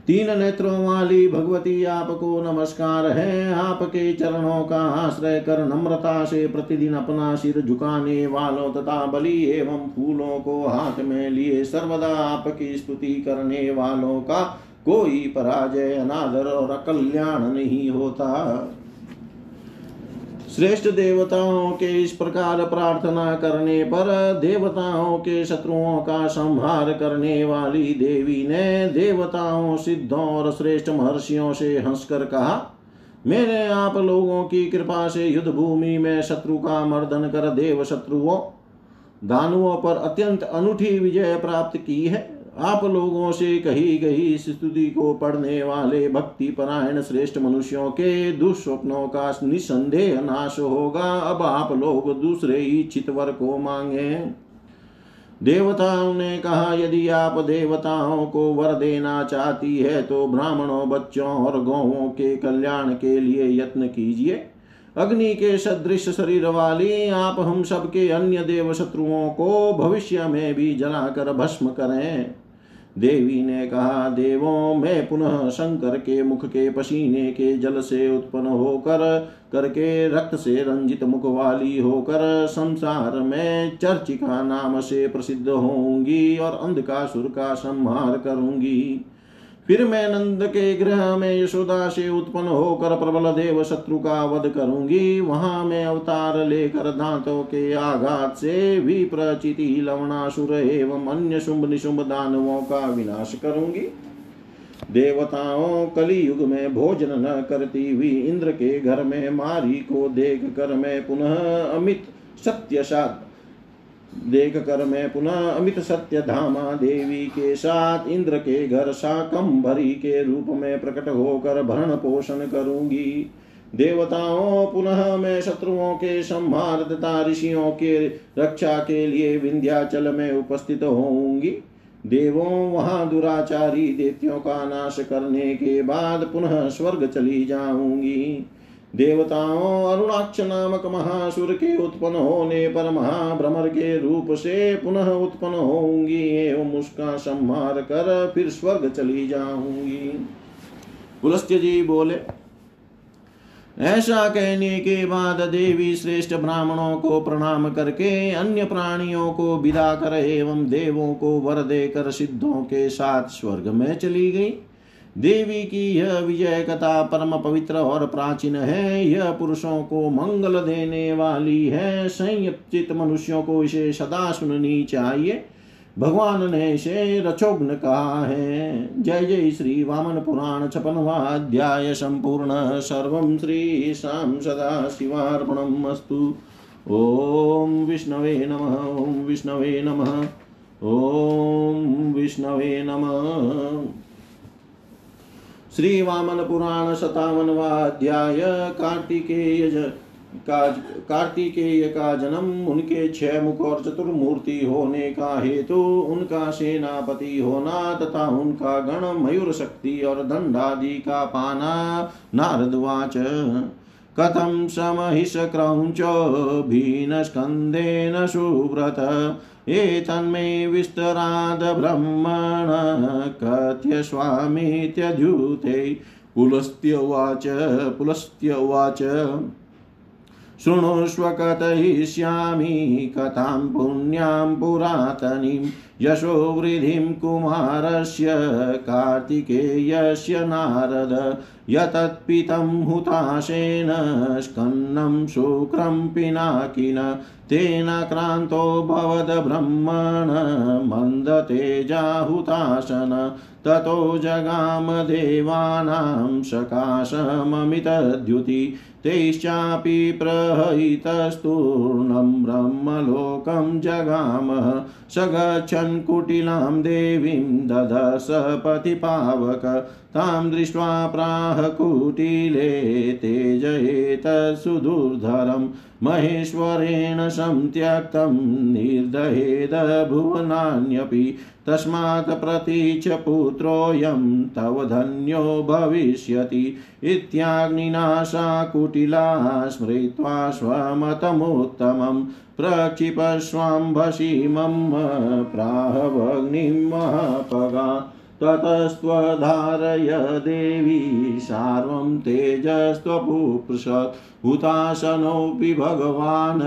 तीन नेत्रों वाली भगवती आपको नमस्कार है। आपके चरणों का आश्रय कर नम्रता से प्रतिदिन अपना सिर झुकाने वालों तथा बलि एवं फूलों को हाथ में लिए सर्वदा आपकी स्तुति करने वालों का कोई पराजय, अनादर और अकल्याण नहीं होता। श्रेष्ठ देवताओं के इस प्रकार प्रार्थना करने पर देवताओं के शत्रुओं का संहार करने वाली देवी ने देवताओं, सिद्धों और श्रेष्ठ महर्षियों से हंसकर कहा, मैंने आप लोगों की कृपा से युद्ध भूमि में शत्रु का मर्दन कर देव शत्रुओं दानुओं पर अत्यंत अनूठी विजय प्राप्त की है। आप लोगों से कही गई स्तुति को पढ़ने वाले भक्ति परायण श्रेष्ठ मनुष्यों के दुस्वप्नों का निसंदेह नाश होगा। अब आप लोग दूसरे ही वर को मांगे। देवताओं ने कहा, यदि आप देवताओं को वर देना चाहती है तो ब्राह्मणों, बच्चों और गौों के कल्याण के लिए यत्न कीजिए। अग्नि के सदृश शरीर वाली, आप हम सबके अन्य देव शत्रुओं को भविष्य में भी जलाकर भस्म करें। देवी ने कहा, देवों, मैं पुनः शंकर के मुख के पसीने के जल से उत्पन्न होकर, करके रक्त से रंजित मुख वाली होकर, संसार में चर्चिका नाम से प्रसिद्ध होंगी और अंधकासुर का संहार करूँगी। फिर मैं नंद के ग्रह में यशोदा से उत्पन्न होकर प्रबल देव शत्रु का वध करूँगी। वहाँ मैं अवतार लेकर दांतों के आघात से भी विप्रचिति लवणासुर एवं अन्य शुंभ निशुंभ दानवों का विनाश करूँगी। देवताओं कली युग में भोजन न करती हुई इंद्र के घर में मारी को देख कर मैं पुनः अमित, सत्य सात देख कर मैं पुनः अमित सत्य धामा देवी के साथ, इंद्र के घर शाकंभरी के रूप में प्रकट होकर भरण पोषण करूँगी। देवताओं, पुनः मैं शत्रुओं के संहार तथा ऋषियों के रक्षा के लिए विंध्याचल में उपस्थित होंगी देवों, वहाँ दुराचारी देत्यों का नाश करने के बाद पुनः स्वर्ग चली जाऊँगी। देवताओं अरुणाक्ष नामक महासुर के उत्पन्न होने पर महाभ्रमर के रूप से पुनः उत्पन्न होंगी एवं उसका संहार कर फिर स्वर्ग चली जाऊँगी। पुलस्त्य जी बोले, ऐसा कहने के बाद देवी श्रेष्ठ ब्राह्मणों को प्रणाम करके अन्य प्राणियों को विदा कर एवं देवों को वर देकर सिद्धों के साथ स्वर्ग में चली गई। देवी की यह विजय कथा परम पवित्र और प्राचीन है। यह पुरुषों को मंगल देने वाली है। संयचित मनुष्यों को इसे सदा सुननी चाहिए। भगवान ने इसे रचोग्न कहा है। जय जय श्री वामन पुराण छपनवा अध्याय संपूर्ण। सर्व श्री शाम सदा शिवार्पणम अस्तु। विष्णवे नमः ओम विष्णवे नमः ओम विष्णवे नमः। श्री वामन पुराण शतावनवा अध्याय कार्तिकेय कार्तिकेय का जन्म, उनके छह मुख और चतुर्मूर्ति होने का हेतु उनका सेनापति होना तथा उनका गण मयूर शक्ति और दंडादि का पाना। नारदवाच कथं समहिषक्रौञ्चो भीनस्कन्देन सुव्रत। एतन्मे विस्तराद ब्रह्मण कथ्यस्वामीत्यद्युते पुलस्त्युवाच पुलस्त्युवाच शृणुष्व कथयिष्यामि कथां पुण्यां पुरातनीं। यशोवृद्धिं कुमारस्य कार्तिकेयस्य नारद। यतत्पितं हुताशेन स्कन्नं शुक्रं पिनाकिन, तेन क्रान्तो भवद्ब्रह्मण मन्दतेजाहुताशन ततो जगाम देवानां सकाशममितद्युति, तैश्चापि प्रहयितस्तूर्णं ब्रह्मलोकं जगामः स गच्छन् कुटिलां देवीं ददश पतिपावक तां दृष्ट्वा प्राह कुटिले तेजयेतत्सुदुर्धरं महेश्वरेण संत्यक्तं निर्दहेदभुवनान्यपि तस्मात् प्रतीच पुत्रोऽयं तव धन्यो भविष्यति। इत्याग्निना सा कुटिला स्मृत्वा स्वमतमुत्तमं। प्रक्षिपस्वाम्भसि मम प्राहवग्निं महापगा। ततस्त्वधारय देवी सार्वं तेजस्त्वपुपृषत् हुताशनोऽपि भगवान्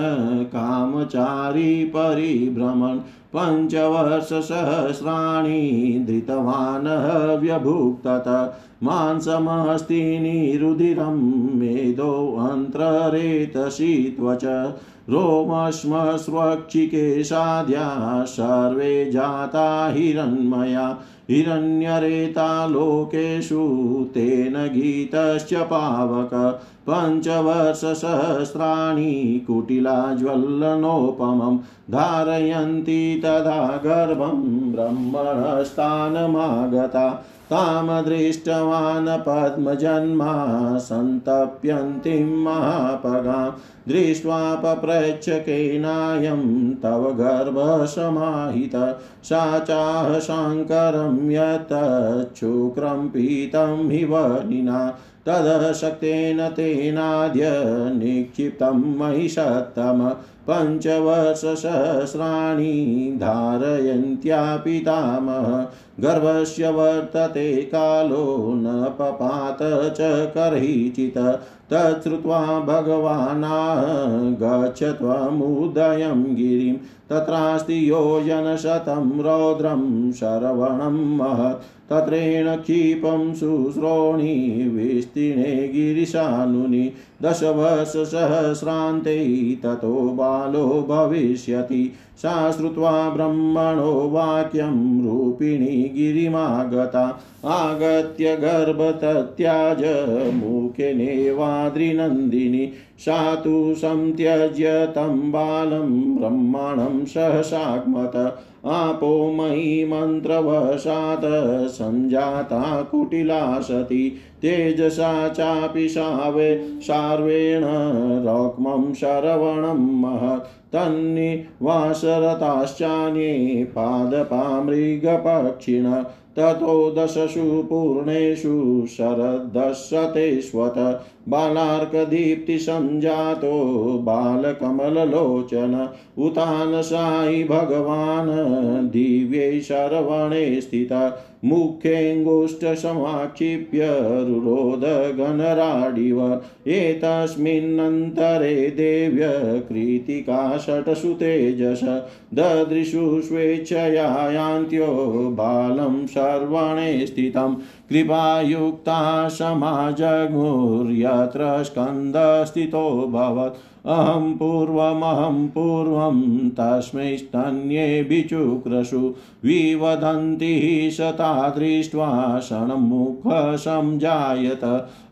कामचारी परिभ्रमन् पञ्चवर्षसहस्राणि धृतवान् व्यभुक्तत मांसमस्तीनि रुधिरं मेदोऽन्त्ररेतसि त्वच रोमश्मस्वक्षिकेशाद्या सर्वे जाता हिरण्मया हिरण्यरेता लोकेषु तेन गीतश्च पावक पञ्चवर्षसहस्राणि कुटिलाज्वल्लनोपमं धारयन्ति तदा गर्भं ब्रह्मणस्थानमागता तां दृष्टवान् पद्मजन्मा सन्तप्यन्तीं महापगां। दृष्ट्वा पप्रच्छकेनायं तव गर्भसमाहित। सा चाह शाङ्करं यतच्छुक्रं पीतं हिवनिना तदशक्तेन तेनाद्य निक्षिप्तं महिषत्तम पञ्चवर्षसहस्राणि धारयन्त्या पितामह गर्भस्य वर्तते कालो न पपात च करहिचित्। तच्छ्रुत्वा भगवानाह गच्छ त्वमुदयं गिरिं। तत्रास्ति योजनशतं रौद्रं शरवणं महत्। तत्रेण क्षिपं शुश्रोणि विस्तीर्णे गिरिशानुनि दशवर्षसहस्रान्ते ततो बालो भविष्यति। सा श्रुत्वा ब्रह्मणो वाक्यं रूपिणी गिरिमागता। आगत्य गर्भतत्याज मुखेनेवाद्रिनन्दिनी सा तु संत्यज्य तं बालं ब्रह्मणं सहसाग्मत। आपो मयि मन्त्रवशात् सञ्जाता कुटिला सती तेजसा चापि सावे सार्वेण रौक्मं शरवणं महत् तन्निवासरताश्चान्ये पादपा मृगपक्षिण ततो दशसु पूर्णेषु शरदशतेष्वत बालार्कदीप्तिसञ्जातो बालकमललोचन उतानसायि भगवान् दिव्ये शरवणे स्थिता मुखेऽङ्गुष्ठसमाक्षिप्य रुरोधगणराडिव एतस्मिन्नन्तरे देव्य कृतिका षट्सु तेजस ददृशु स्वेच्छया यान्त्यो बालं सर्वणे स्थितं। कृपायुक्ता समाजगुर्यत्र स्कन्दस्थितोऽभवत् अहं पूर्वमहं पूर्वं तस्मै स्तन्येऽभिचुक्रशु विवदन्ति सता दृष्ट्वा क्षणमुखसञ्जायत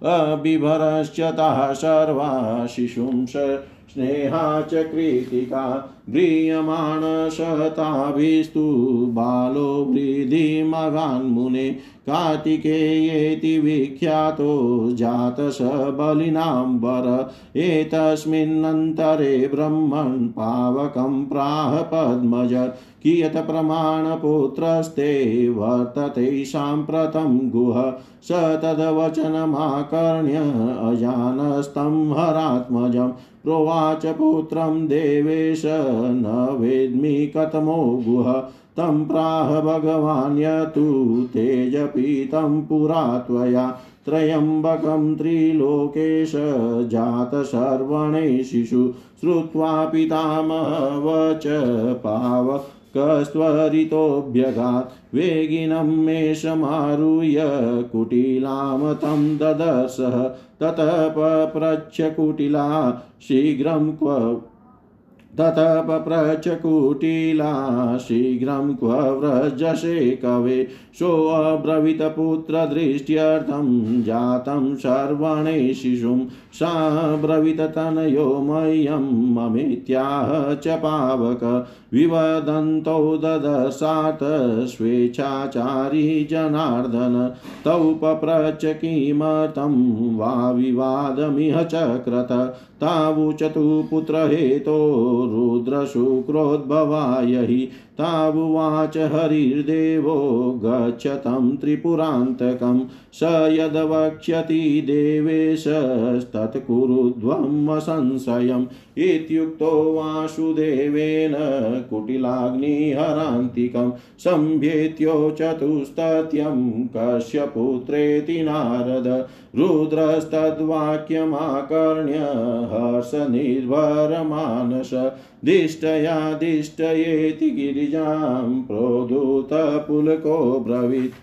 अबिभरश्च तः सर्वा शिशुं स्नेहा च कृतिका म्रियमाणशताभिस्तु बालो वृद्धिमगान्मुने कार्तिकेयेति विख्यातो जातस बलिनाम्बर एतस्मिन्नन्तरे ब्रह्मन् पावकं प्राह पद्मज। कियत् प्रमाणपुत्रस्ते वर्तते साम्प्रतं गुह। स तद्वचनमाकर्ण्य अजानस्तं हरात्मजं प्रोवाच पुत्रं देवेश न वेद्मि कथमो गुह, तं प्राह भगवान् यतु तेजपीतं पुरा त्वया। त्र्यम्बकं त्रिलोकेश जातशर्वणे शिशु, श्रुत्वा पितामहवच पावकस्त्वरितोऽभ्यगात्। वेगिनं मेषमारुह्य कुटिलां तं ददर्शः, ततः पप्रच्छ कुटिला, शीघ्रं क्व ततः पप्रच कुटिला शीघ्रं क्व व्रजसे कवे सोऽब्रवीतपुत्रदृष्ट्यर्थं जातं सर्वणे शिशुं सा ब्रवीततनयो मह्यं ममित्याह च पावक विवदन्तौ ददशात् स्वेच्छाचारी जनार्दन तौ पप्रच किमर्थं वा विवादमिह चक्रत तावुचतु पुत्रहेतो रुद्रशुक्रोद्भवाय हि तावुवाच हरिर्देवो गच्छतं त्रिपुरान्तकं। स यद्वक्ष्यति देवेशस्तत्कुरुध्वं संशयम् इत्युक्तो वासुदेवेन कुटिलाग्निहरान्तिकं। सम्भेत्यो चतुस्तत्यं कश्यपुत्रेति नारद। रुद्रस्तद्वाक्यमाकर्ण्य हर्षनिर्भरमानस। दिष्टया दिष्टयेति गिरिजां प्रोदूतपुलको ब्रवीत्।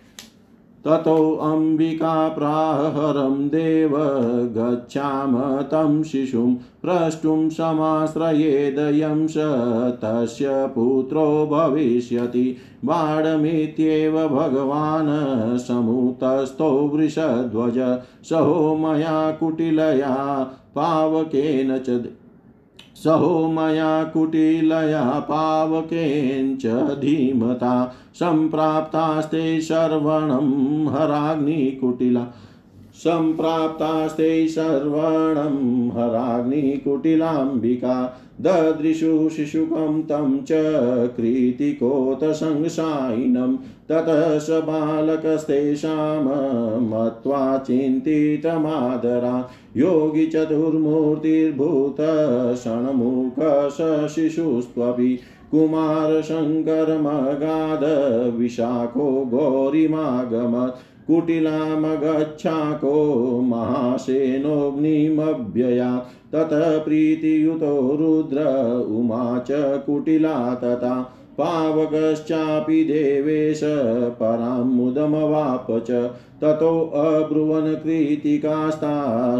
ततोऽम्बिका प्राहरं देव, गच्छाम तं शिशुं प्रष्टुं समाश्रयेदयं स तस्य पुत्रो भविष्यति। बाणमित्येव भगवान् समुतस्थो वृषध्वज, सहो मया कुटिलया, पावकेन च सहो मया कुटिलया पावकेञ्च धीमता सम्प्राप्तास्ते शर्वणं हराग्निकुटिला। सम्प्राप्तास्ते सर्वणं हराग्निकुटिलाम्बिका ददृशु शिशुकं तं च कृतिकोतसंसायिनं ततः स बालकस्तेषां मत्वा चिन्तितमादरा योगी चतुर्मूर्तिर्भूत षण्मुख स शिशुस्त्वपि कुमारशङ्करमगाध विशाखो गौरिमागमत् कुटिलामगच्छाको महासेनोऽग्निमभ्ययात् ततः प्रीतियुतो रुद्र उमा च कुटिला तथा पावकश्चापि देवेश परां मुदमवाप च। ततोऽब्रुवन् कृतिकास्ता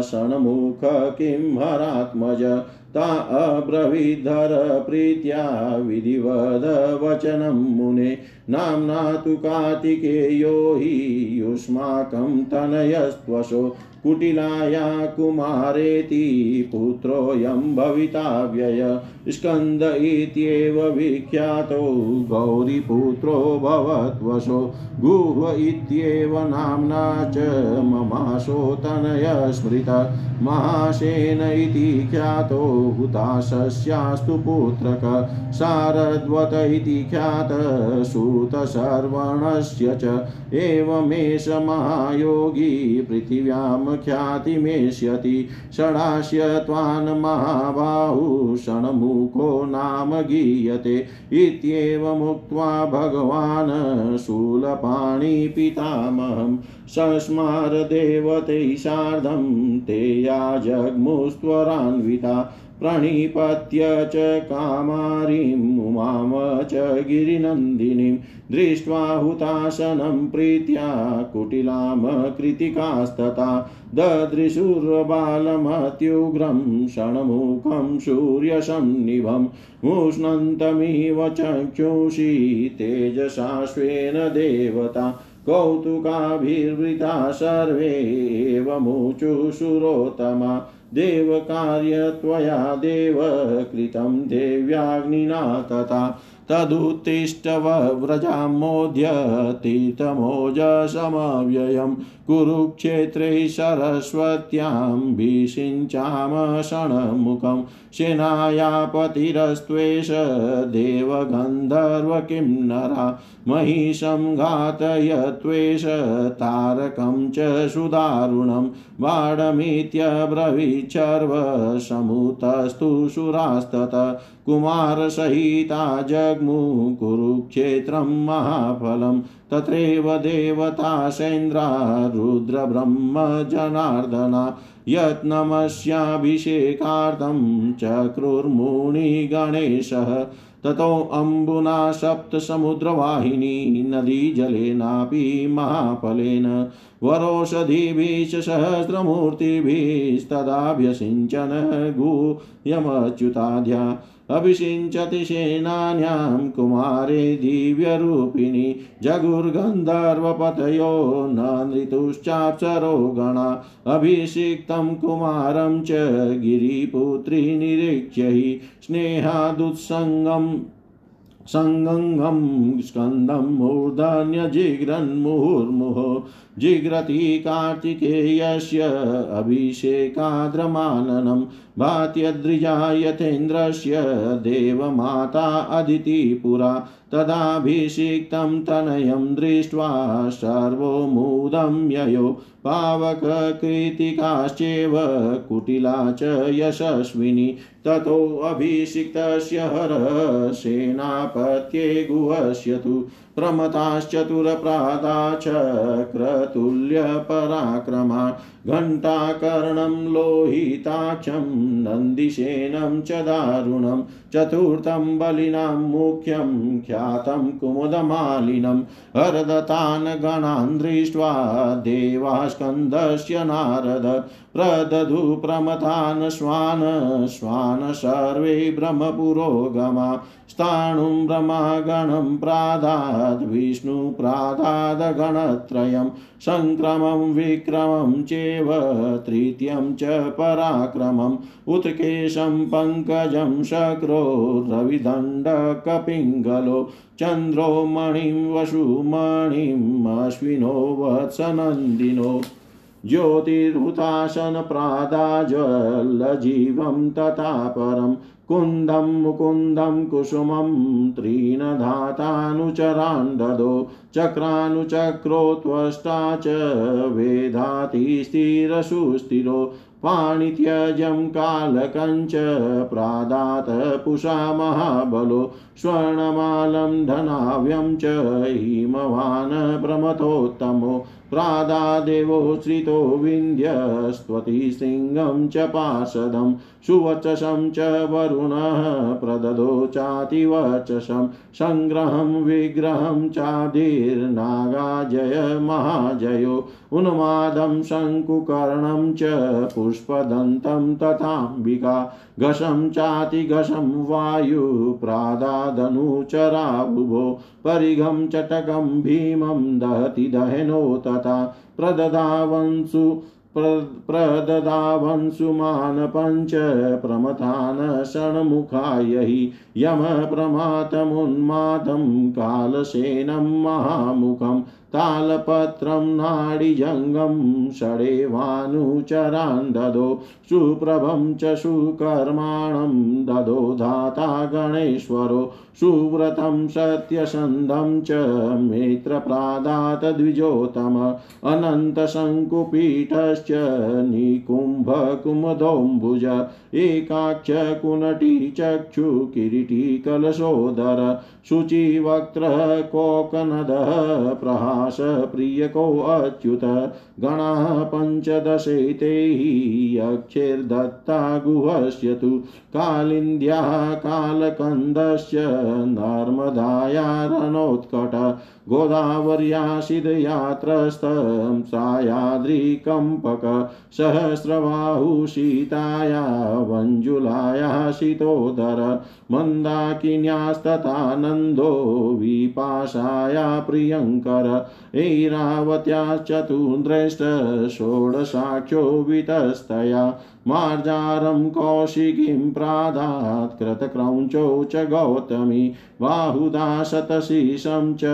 किं हरात्मज। ता अब्रवीद्धर प्रीत्या विधिवदवचनं मुने। नाम्ना तु कार्तिकेयो हि युष्माकं तनयस्त्वशो। कुटिलाया कुमारेति पुत्रोऽयं भविता व्यय। स्कन्द इत्येव विख्यातो गौरीपुत्रो भवद्वशो। गुह इत्येव नाम्ना च ममाशोतनय स्मृत। महासेन इति ख्यातो हुताशस्यास्तु पुत्रक। शारद्वत इति ख्यात सूतशर्वणस्य च। एवमेष महायोगी पृथिव्यां ख्यातिमेष्यति। षडास्य त्वान् महाबाहु षण्मुखो नाम गीयते। इत्येवमुक्त्वा भगवान् शूलपाणिपितामहं संस्मारदेवतैः सार्धं ते या जग्मुस्त्वरान्विता। प्रणिपत्य च कामारीम् च गिरिनन्दिनीं दृष्ट्वा हुताशनं प्रीत्या कुटिलां कृतिकास्तथा ददृशुर्बालमत्युग्रं षण्मुखं सूर्यसन्निभम् उष्णन्तमिव चक्षुषी तेजसाश्वेन देवता कौतुकाभिर्वृता सर्वे एवमुचुषुरोत्तमा देवकार्य त्वया देव कृतं देव्याग्निना तथा तदुत्तिष्ठव्रजामोद्य तीर्थमोजसमव्ययं कुरुक्षेत्रे सरस्वत्यां भीषिञ्चाम षण्मुखं सेनायापतिरस्त्वेष देवगन्धर्व किं नरा महिषं घातयत्वेष तारकं च सुदारुणं बाणमित्यब्रवीच्छर्वसमुतस्तु सुरास्तत कुमारसहिता जग्मु कुरुक्षेत्रं महाफलं तत्रैव देवतासेन्द्रा रुद्रब्रह्मजनार्दना यत्नमस्याभिषेकार्थं चक्रुर्मुनिगणेशः ततो अम्बुना सप्तसमुद्रवाहिनी नदीजलेनापि महाफलेन वरोषधिभिश्च सहस्रमूर्तिभिस्तदाभ्यसिञ्चन गुह्यमच्युताध्या अभिषिञ्चति सेनान्यां कुमारे दिव्यरूपिणी जगुर्गन्धर्वपतयो न नृतुश्चाप्सरो गणा अभिषिक्तं कुमारं च गिरिपुत्री निरीक्ष्य हि स्नेहादुत्सङ्गम् सङ्गङ्गं स्कन्दं मूर्धन्यजिघ्रन्मुहुर्मुहुः। जिघ्रति कार्तिकेयस्य अभिषेकाद्रमाननं भात्यद्रिजा यथेन्द्रस्य देवमाता अदितिपुरा तदाभिषिक्तं तनयं दृष्ट्वा सर्वो मुदं ययो पावककृतिकाश्चैव कुटिला च यशस्विनी ततोऽभिषिक्तस्य हरसेनापत्ये गुहस्य तु प्रमताश्चतुरप्रादा चक्रतुल्यपराक्रमा घण्टाकर्णं लोहिताक्षं नन्दिशेनं च दारुणं चतुर्थं बलिनां मुख्यं ख्यातं कुमुदमालिनं हरदतान् गणान् दृष्ट्वा देवास्कन्दस्य नारद प्रदधु प्रमथान् स्वान् स्वान् सर्वे ब्रह्मपुरोगमा स्थाणुं ब्रह्मागणं प्रादाद् विष्णुप्रादादगणत्रयं सङ्क्रमं विक्रमं चेव तृतीयं च पराक्रमम् उत्केशं पङ्कजं शक्रो रविदण्डकपिङ्गलो, चन्द्रो मणिं वसुमणिम् अश्विनो वत्सनन्दिनो। ज्योतिर्हुताशनप्रादाज्वल्लजीवं तथा परं कुन्दं मुकुन्दं कुसुमं त्रीणधातानुचरान् ददो चक्रानुचक्रो त्वष्टा च वेदातिस्थिरसुस्थिरो पाणित्यजं कालकञ्च प्रादात् पुषा महाबलो स्वर्णमालं धनाव्यं च हिमवान् प्रमथोत्तमो प्रादादेवो श्रितो विन्ध्यस्त्वति सिंहं च पार्षदं सुवचसं च वरुणः प्रददो चातिवचसं सङ्ग्रहं विग्रहं चाधिर्नागाजय महाजयो, उन्मादं शङ्कुकर्णं च पुष्पदन्तं तथाम्बिका, घशं चातिघशं वायुप्रादादनुचराबुभो परिघं चटकं भीमं दहति दहनो तथा प्रददावंसु प्रददावंसुमान् पञ्च प्रमथान् षण्मुखाय यम प्रमातमुन्मादं कालसेनं महामुखम्। तालपत्रं नाडिजङ्गं षडेवानुचरान् ददो सुप्रभं च सुकर्माणं ददो, धाता गणेश्वरो, सुव्रतं सत्यसन्धं च मित्रप्रादात् द्विजोतम अनन्तशङ्कुपीठश्च निकुम्भकुमदोऽम्बुज एकाक्ष कुनटी चक्षुकिरीटी कलशोदर शुचिवक्त्रः कोकनदः प्रहास प्रियकोऽच्युत गणाः पञ्चदशैते यक्षैर्दत्ता गुहस्य तु कालिन्द्याः कालकन्दस्य नर्मदायारणोत्कट गोदावर्याशिदयात्रस्तं सायाद्रिकम्पक सहस्रबाहुशीताया वञ्जुलाया शीतोदर मन्दाकिन्यास्तथानन्दो विपाशाया प्रियङ्कर ऐरावत्याश्चतुर्द्रष्ट षोडशाख्यो मार्जारं कौशिकीं प्रादात् कृतक्रौञ्चौ च गौतमी बाहुदा शतशीशं च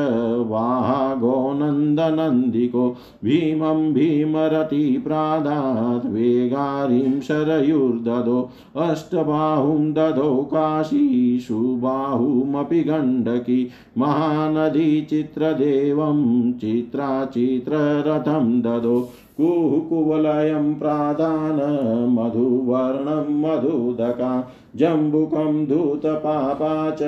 वाहागोनन्दनन्दिको भीमं भीमरति प्रादात् वेगारीं शरयुर्ददो अष्टबाहुं ददौ काशीषु बाहुमपि गण्डकी महानदी चित्रदेवं चित्राचित्ररथं ददो कुकुवलयं प्रादान मधुवर्णं मधुदका, जम्बुकं धूतपापा च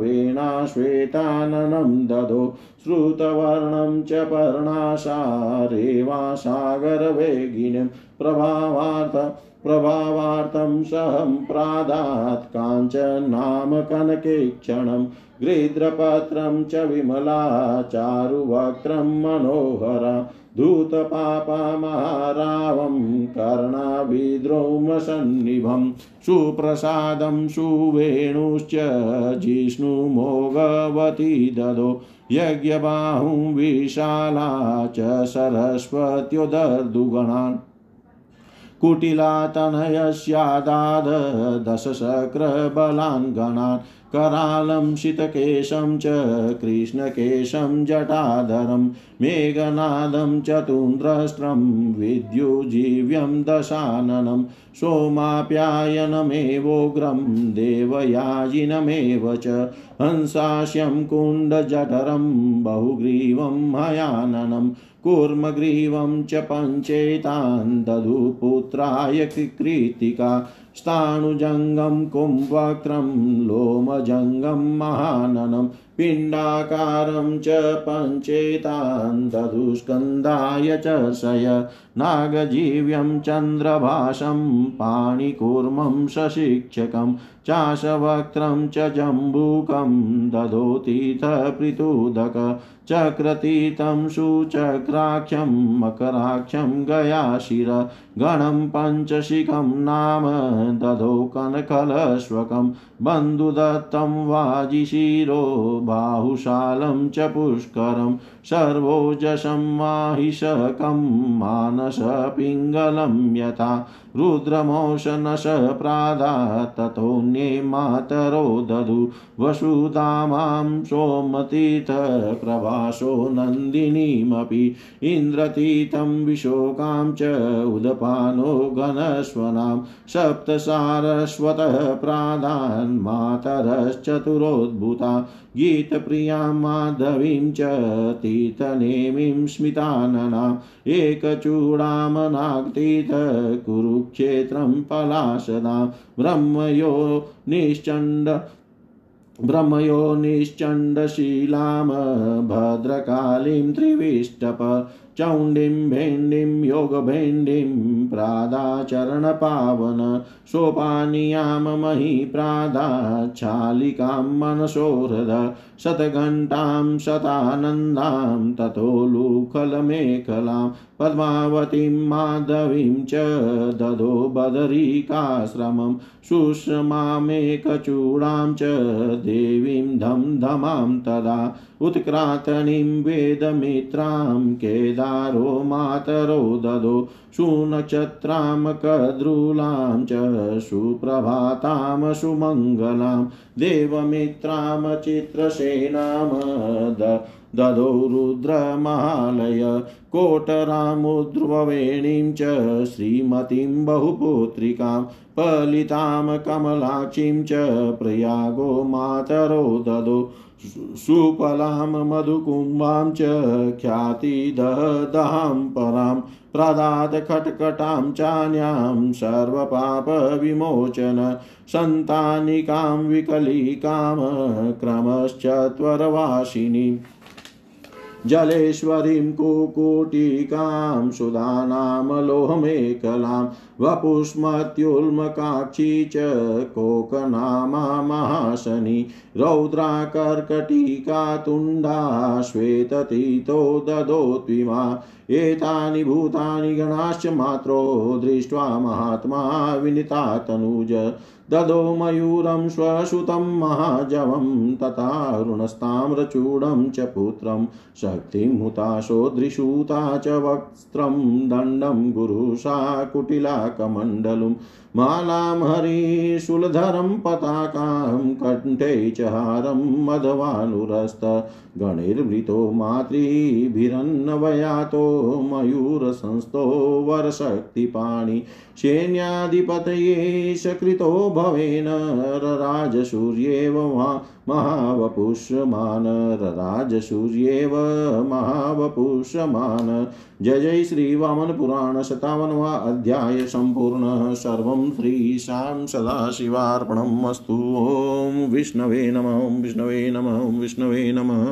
वीणाश्वेताननं ददो श्रुतवर्णं च पर्णाशा रेवा सागरवेगिनीं प्रभावार्थ, प्रभावार्थं सहं प्रादात् काञ्चनाम कनकेक्षणं गृध्रपत्रं च विमला, चारुवक्त्रं मनोहरा धूतपापमहारावं कर्णाभिद्रौमसन्निभं सुप्रसादं सुवेणुश्च जिष्णुमोगवती ददो यज्ञबाहुं विशाला च सरस्वत्योदर्दुगणान्। कुटिलातनयस्यादाद दशशक्रबलान् गणान्। करालं शितकेशं च, कृष्णकेशं जटाधरं, मेघनादं चतुन्द्रष्ट्रं विद्युजीव्यं दशाननं, सोमाप्यायनमेवोग्रं देवयाजिनमेव च हंसास्यं कुण्डजठरं, बहुग्रीवं हयाननं कूर्मग्रीवं च पञ्चेतान् दधुपुत्राय कृत्तिका स्थाणुजङ्गं कुम्भक्त्रं लोमजङ्गं महाननं पिण्डाकारं च पञ्चेतान् दधुस्कन्धाय च शय नागजीव्यं चन्द्रभाषं पाणिकूर्मं सशिक्षकं चाशवक्त्रं च जम्बूकं दधोतीथपृतुदक चक्रतीतं सुचक्राख्यं मकराख्यं गयाशिर गणं पञ्चशिखं नाम दधो कनकलश्वकं बन्धुदत्तं वाजिशिरो बाहुशालं च पुष्करं सर्वोजशं माहिषकं मानसपिङ्गलं यथा रुद्रमोशनश प्रादा ततोऽन्ये मातरो दधु वसुधामां सोमतीर्थप्रभासो नन्दिनीमपि इन्द्रतीतं विशोकां च उदपानो घनस्वनां सप्तसारस्वतः प्रादान् मातरश्चतुरोद्भूता गीतप्रियाँ माधवीं च तीर्थनेमीं स्मिताननाम् एकचूडामनाग्तीत कुरुक्षेत्रं पलाशदां ब्रह्मयो निश्चण्ड ब्रह्मयो निश्चण्डशीलां भद्रकालीं त्रिविष्टप चौण्डीं भेण्डीं योगभेण्डीं प्रादाचरणपावन सोपानीयां महीप्रादाच्छालिकां मनसोहृद। शतघण्टां शतानन्दां ततोलुखलमेखलां पद्मावतीं माधवीं च ददो बदरीकाश्रमं सुषमामेकचूडां च देवीं धम धमां तदा उत्क्रातनीं वेदमित्रां केदारो मातरो ददो सुनक्षत्रां कद्रुलां च सुप्रभातां सुमङ्गलां देवमित्रां चित्रसेनां ददौ रुद्रमालय कोटरामुद्रवेणीं च श्रीमतीं बहुपुत्रिकां पलितां कमलाक्षीं च प्रयागो मातरो ददो सुफलां मधुकुम्भां च ख्यातिददां परां प्रदात् खट्खटां चान्यां सर्वपापविमोचन सन्तानिकां विकलिकां क्रमश्चत्वरवासिनीम् जलेश्वरीं कुकुटिकां सुधानामलोहमेकलां वपुष्मत्युल्मकाक्षी च कोकनामा महाशनि रौद्राकर्कटिका तुण्डा श्वेततीतो ददोत्विमा, एतानि भूतानि गणाश्च मात्रो दृष्ट्वा महात्मा विनिता तनुज। ददो मयूरं स्वसुतं महाजवं तथारुणस्ताम्रचूडं च पुत्रं, शक्तिं हुताशोदृशूता च वक्त्रं, दण्डं गुरुषा कुटिलाकमण्डलुं मालां हरिशूलधरं पताकां कण्ठे च हारं मधवानुरस्त गणैर्वृतो मातृभिरन्नवयातो मयूरसंस्थो वरशक्तिपाणि। सैन्याधिपतये सकृतो भवेन रराजसूर्येव महावपुष्यमान। रराजसूर्येव महावपुष्यमान। जय जय श्रीवामनपुराण शतावनवा अध्याय सम्पूर्णः सर्वं श्रीशां सदाशिवार्पणम् अस्तु। ॐ विष्णवे नमः विष्णवे नमः विष्णवे नमः।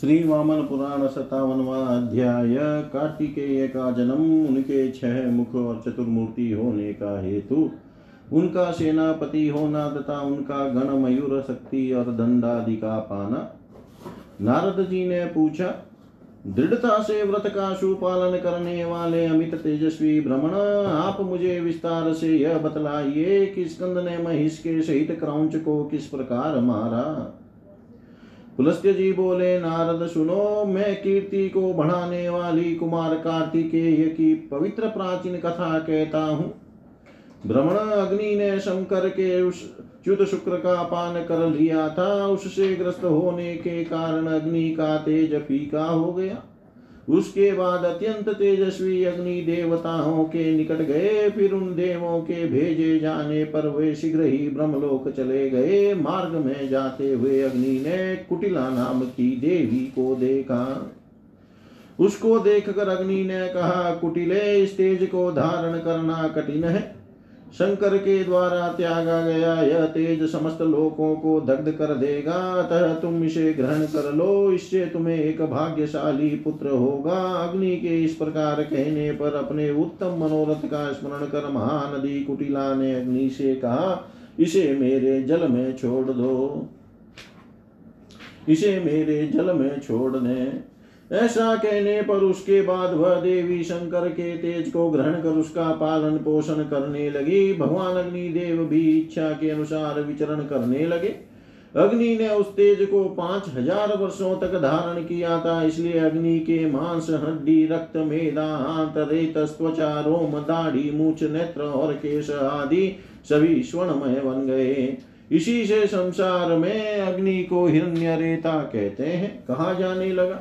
श्री वामन पुराण सतावनवा अध्याय कार्तिकेय का जन्म उनके छह मुख और चतुर्मूर्ति होने का हेतु। उनका सेनापति होना तथा उनका गण मयूर शक्ति और दंडादि का पाना। नारद जी ने पूछा दृढ़ता से व्रत का सुपालन करने वाले अमित तेजस्वी भ्रमण आप मुझे विस्तार से यह बतलाइए कि स्कंद ने महिष के सहित क्रौच को किस प्रकार मारा। पुलस्त्य जी बोले, नारद, सुनो, मैं कीर्ति को बढ़ाने वाली कुमार कार्तिकेय की पवित्र प्राचीन कथा कहता हूँ। भ्रमण अग्नि ने शंकर के उस च्युत शुक्र का पान कर लिया था, उससे ग्रस्त होने के कारण अग्नि का तेज फीका हो गया। उसके बाद अत्यंत तेजस्वी अग्नि देवताओं के निकट गए, फिर उन देवों के भेजे जाने पर वे शीघ्र ही ब्रह्मलोक चले गए। मार्ग में जाते हुए अग्नि ने कुटिला नाम की देवी को देखा। उसको देखकर अग्नि ने कहा, कुटिले, इस तेज को धारण करना कठिन है। शंकर के द्वारा त्यागा गया, यह तेज समस्त लोकों को दग्ध कर देगा। अतः तुम इसे ग्रहण कर लो, इससे तुम्हें एक भाग्यशाली पुत्र होगा। अग्नि के इस प्रकार कहने पर अपने उत्तम मनोरथ का स्मरण कर महानदी कुटिला ने अग्नि से कहा, इसे मेरे जल में छोड़ दो। इसे मेरे जल में छोड़ दे ऐसा कहने पर उसके बाद वह देवी शंकर के तेज को ग्रहण कर उसका पालन पोषण करने लगी। भगवान अग्नि देव भी इच्छा के अनुसार विचरण करने लगे। अग्नि ने उस तेज को पाँच हज़ार वर्षों तक धारण किया था, इसलिए अग्नि के मांस, हड्डी, रक्त मेदा हाथ, रेत, त्वचा, रोम, दाढ़ी, मूछ, नेत्र और केश आदि सभी स्वर्णमय बन गए। इसी से संसार में अग्नि को हिरण्य रेता कहते हैं। कहा जाने लगा।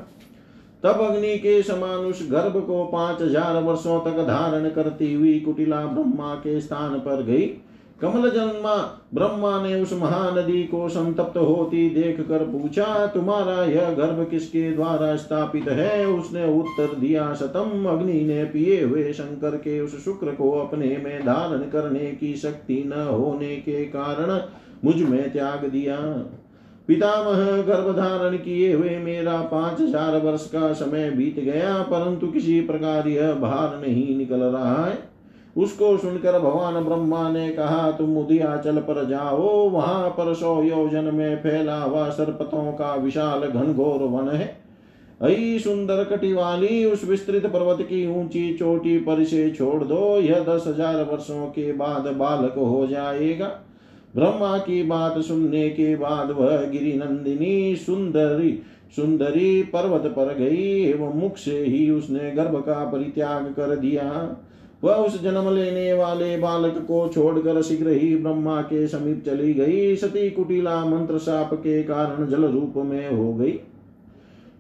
तब अग्नि के समान उस गर्भ को पाँच हज़ार वर्षों तक धारण करती हुई कुटिला ब्रह्मा के स्थान पर गई। कमल जन्मा, ब्रह्मा ने उस महानदी को संतप्त होती देख कर पूछा, तुम्हारा यह गर्भ किसके द्वारा स्थापित है? उसने उत्तर दिया सतम अग्नि ने पिए हुए शंकर के उस शुक्र को अपने में धारण करने की शक्ति न होने के कारण मुझमें त्याग दिया। पितामह गर्भ धारण किए हुए मेरा पाँच हज़ार वर्ष का समय बीत गया, परंतु किसी प्रकार यह बाहर नहीं निकल रहा है। उसको सुनकर भगवान ब्रह्मा ने कहा, तुम उदयाचल पर जाओ, वहाँ पर सौ योजन में फैला हुआ सरपतों का विशाल घनघोर वन है। अई सुंदर कटी वाली उस विस्तृत पर्वत की ऊँची चोटी पर से छोड़ दो, यह दस हज़ार वर्षों के बाद बालक हो जाएगा। ब्रह्मा की बात सुनने के बाद वह गिरिनंदिनी सुंदरी सुंदरी पर्वत पर गई। एवं मुख से ही उसने गर्भ का परित्याग कर दिया। वह उस जन्म लेने वाले बालक को छोड़कर शीघ्र ही ब्रह्मा के समीप चली गई। सती कुटिला मंत्र साप के कारण जल रूप में हो गई।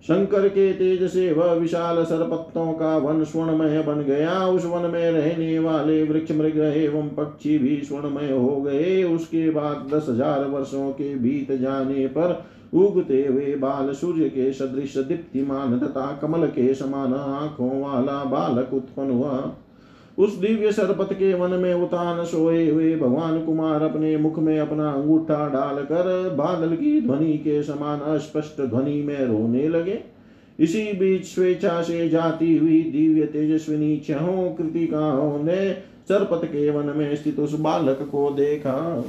शंकर के तेज से वह विशाल सरपत्तों का वन स्वर्णमय बन गया। उस वन में रहने वाले वृक्ष, मृग एवं पक्षी भी स्वर्णमय हो गए। उसके बाद दस हज़ार वर्षों के बीत जाने पर उगते हुए बाल सूर्य के सदृश दीप्तिमान तथा कमल के समान आँखों वाला बालक उत्पन्न हुआ। उस दिव्य सरपत के वन में उतान सोए हुए भगवान कुमार अपने मुख में अपना अंगूठा डालकर बादल की ध्वनि के समान अस्पष्ट ध्वनि में रोने लगे। इसी बीच स्वेच्छा से जाती हुई दिव्य तेजस्विनी छहों कृतिकाओं ने सरपत के वन में स्थित उस बालक को देखा।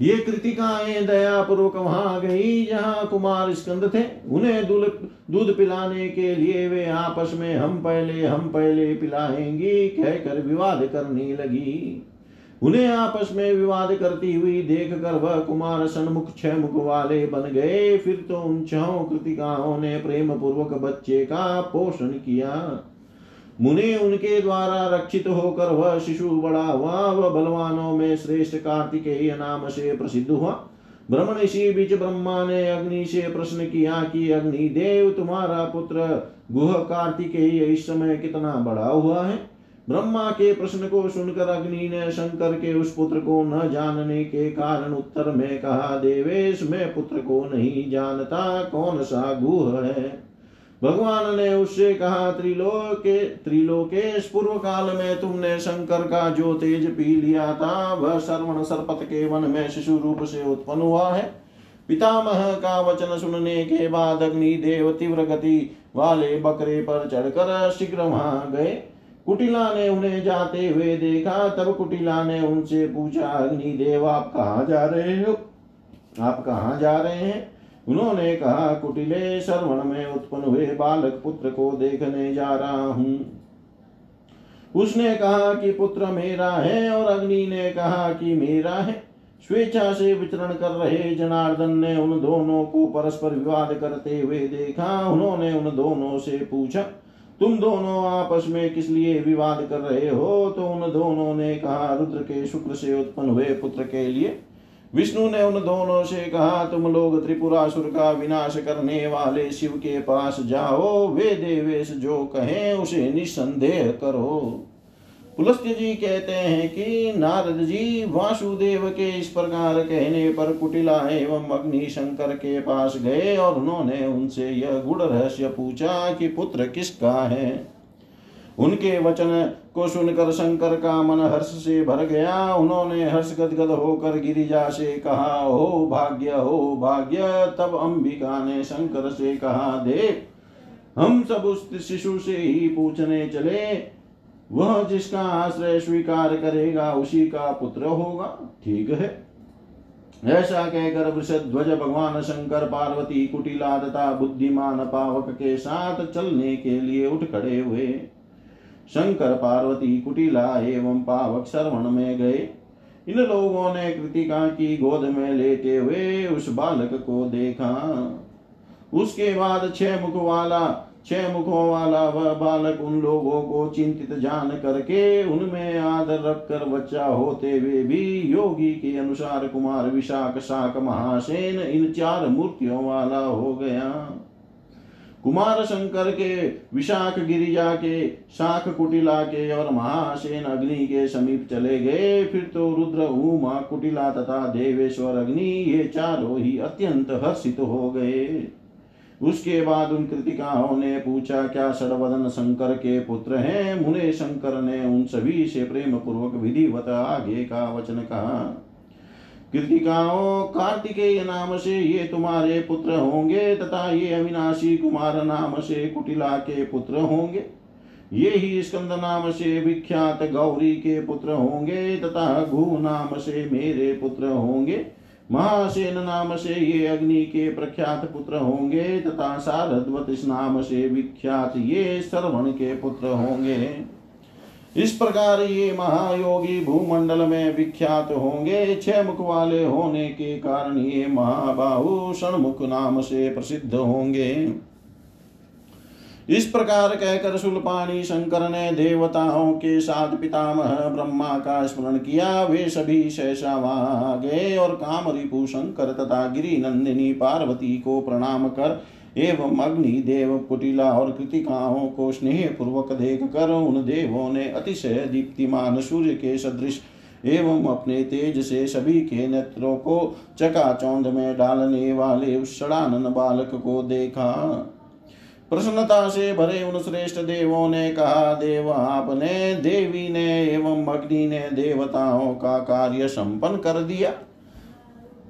ये कृतिकाएँ दया पूर्वक वहाँ गई, जहाँ कुमार स्कंद थे। उन्हें दूध पिलाने के लिए वे आपस में हम पहले हम पहले पिलाएँगी, कहकर विवाद करने लगी। उन्हें आपस में विवाद करती हुई देख कर वह कुमार सन्मुख छह मुख वाले बन गए। फिर तो उन छह कृतिकाओं ने प्रेम पूर्वक बच्चे का पोषण किया। मुनि उनके द्वारा रक्षित होकर वह शिशु बड़ा हुआ, वह बलवानों में श्रेष्ठ कार्तिकेय नाम से प्रसिद्ध हुआ। ब्रह्मण इसी बीच ब्रह्मा ने अग्नि से प्रश्न किया कि, अग्नि देव, तुम्हारा पुत्र गुह कार्तिकेय इस समय कितना बड़ा हुआ है? ब्रह्मा के प्रश्न को सुनकर अग्नि ने शंकर के उस पुत्र को न जानने के कारण उत्तर में कहा, देवेश, मैं पुत्र को नहीं जानता, कौन सा गुह है? भगवान ने उससे कहा, त्रिलोके त्रिलोकेश पूर्व काल में तुमने शंकर का जो तेज पी लिया था, वह श्रवण सर्पत के वन में शिशु रूप से उत्पन्न हुआ है। पितामह का वचन सुनने के बाद अग्नि देव तीव्र गति वाले बकरे पर चढ़कर शीघ्र वहाँ गए। कुटिला ने उन्हें जाते हुए देखा, तब कुटिला ने उनसे पूछा, अग्निदेव, आप कहा जा रहे हो? आप कहा जा रहे हैं? उन्होंने कहा, कुटिले श्रवण में उत्पन्न हुए बालक पुत्र को देखने जा रहा हूँ। उसने कहा कि पुत्र मेरा है और अग्नि ने कहा कि मेरा है। स्वेच्छा से विचरण कर रहे जनार्दन ने उन दोनों को परस्पर विवाद करते हुए देखा। उन्होंने उन दोनों से पूछा, तुम दोनों आपस में किस लिए विवाद कर रहे हो? तो उन दोनों ने कहा, रुद्र के शुक्र से उत्पन्न हुए पुत्र के लिए विष्णु ने उन दोनों से कहा, तुम लोग त्रिपुरासुर का विनाश करने वाले शिव के पास जाओ, वे देवेश जो कहें उसे निसंदेह करो। पुलस्त्य जी कहते हैं कि नारद जी वासुदेव के इस प्रकार कहने पर कुटिला एवं अग्नि शंकर के पास गए और उन्होंने उनसे यह गुड़ रहस्य पूछा कि पुत्र किसका है। उनके वचन को सुनकर शंकर का मन हर्ष से भर गया। उन्होंने हर्ष गदगद होकर गिरिजा से कहा, हो भाग्य हो भाग्य। तब अंबिका ने शंकर से कहा, देख, हम सब उस शिशु से ही पूछने चले। वह जिसका आश्रय स्वीकार करेगा, उसी का पुत्र होगा। ठीक है। ऐसा कहकर वृषध्वज भगवान शंकर, पार्वती कुटिला तथा बुद्धिमान, पावक के साथ चलने के लिए उठ खड़े हुए। शंकर पार्वती कुटिला एवं पावक श्रवण में गए। इन लोगों ने कृतिका की गोद में लेते हुए उस बालक को देखा। उसके बाद छह मुख वाला, छह मुखों वाला वह बालक उन लोगों को चिंतित जान करके उनमें आदर रखकर बच्चा होते हुए भी योगी के अनुसार कुमार विशाख शाक महासेन इन चार मूर्तियों वाला हो गया। कुमार शंकर के, विशाख गिरिजा के, शाख कुटिला के और महासेन अग्नि के समीप चले गए। फिर तो रुद्र, उमा, कुटिला तथा देवेश्वर अग्नि ये चारों ही अत्यंत हर्षित हो गए। उसके बाद उन कृतिकाओं ने पूछा, क्या षडवदन शंकर के पुत्र हैं? मुने शंकर ने उन सभी से प्रेम पूर्वक विधिवत आगे का वचन कहा। कृतिकाओं कार्तिकेय नाम से ये तुम्हारे पुत्र होंगे, तथा ये अविनाशी कुमार नाम से कुटिला के पुत्र होंगे। ये ही स्कंद नाम से विख्यात गौरी के पुत्र होंगे, तथा घु नाम से मेरे पुत्र होंगे। महासेन नाम से ये अग्नि के प्रख्यात पुत्र होंगे, तथा शारद्वत नाम से विख्यात ये श्रवण के पुत्र होंगे। इस प्रकार ये महायोगी भूमंडल में विख्यात होंगे। छह मुख वाले होने के कारण ये महाबाहु षणमुख नाम से प्रसिद्ध होंगे। इस प्रकार कहकर सुलपाणी शंकर ने देवताओं के साथ पितामह ब्रह्मा का स्मरण किया। वे सभी शैशा वहाँ गए और काम रिपु शंकर तथा गिरी नंदिनी पार्वती को प्रणाम कर एवं अग्नि देव कुटिला और कृतिकाओं को स्नेह पूर्वक देख कर उन देवों ने अतिशय दीप्तिमान सूर्य के सदृश एवं अपने तेज से सभी के नेत्रों को चकाचौंध में डालने वाले उस षडानन बालक को देखा। प्रसन्नता से भरे उन श्रेष्ठ देवों ने कहा, देव, आपने, देवी ने एवं अग्नि ने देवताओं का कार्य संपन्न कर दिया।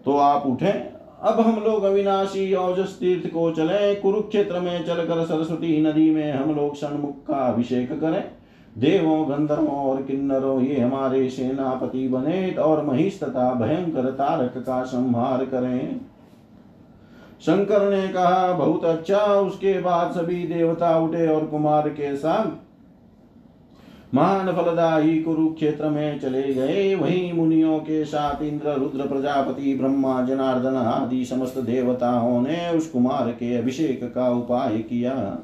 तो आप उठे अब हम लोग अविनाशी औजस तीर्थ को चले, कुरुक्षेत्र में चलकर सरस्वती नदी में हम लोग सन्मुख का अभिषेक करें। देवों, गंधर्वों और किन्नरों, ये हमारे सेनापति बने और महिष तथा भयंकर तारक का संहार करें। शंकर ने कहा, बहुत अच्छा उसके बाद सभी देवता उठे और कुमार के साथ महान फलदायी कुरुक्षेत्र में चले गए। वही मुनियों के साथ इंद्र, रुद्र, प्रजापति, ब्रह्मा, जनार्दन आदि समस्त देवताओं ने उस कुमार के अभिषेक का उपाय किया।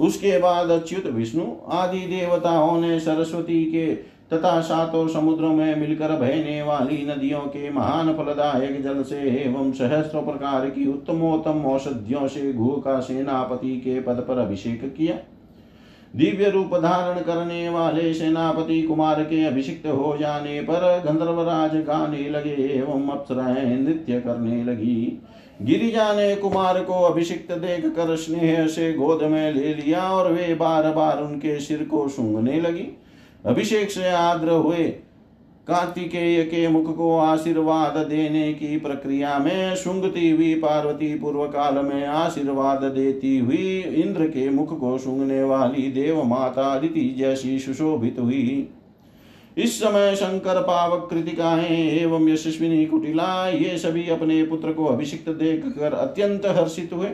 उसके बाद अच्युत, विष्णु आदि देवताओं ने सरस्वती के तथा सातों समुद्रों में मिलकर बहने वाली नदियों के महान फलदायक जल से एवं सहस्त्र प्रकार की उत्तमोत्तम औषधियों से घू का सेनापति के पद पर अभिषेक किया। दिव्य रूप धारण करने वाले सेनापति कुमार के अभिषिक्त हो जाने पर गंधर्वराज गाने लगे एवं अप्सराएँ नृत्य करने लगी। गिरिजा ने कुमार को अभिषिक्त देख कर स्नेह से गोद में ले लिया और वे बार बार उनके सिर को सूंघने लगी। अभिषेक से आद्र हुए कार्तिकेय के मुख को आशीर्वाद देने की प्रक्रिया में सुंगती हुई पार्वती पूर्व काल में आशीर्वाद देती हुई इंद्र के मुख को सुंगने वाली देव माता अदिति जैसी सुशोभित हुई। इस समय शंकर पावक कृतिकाएँ एवं यशस्विनी कुटिला ये सभी अपने पुत्र को अभिषिक्त देख कर अत्यंत हर्षित हुए।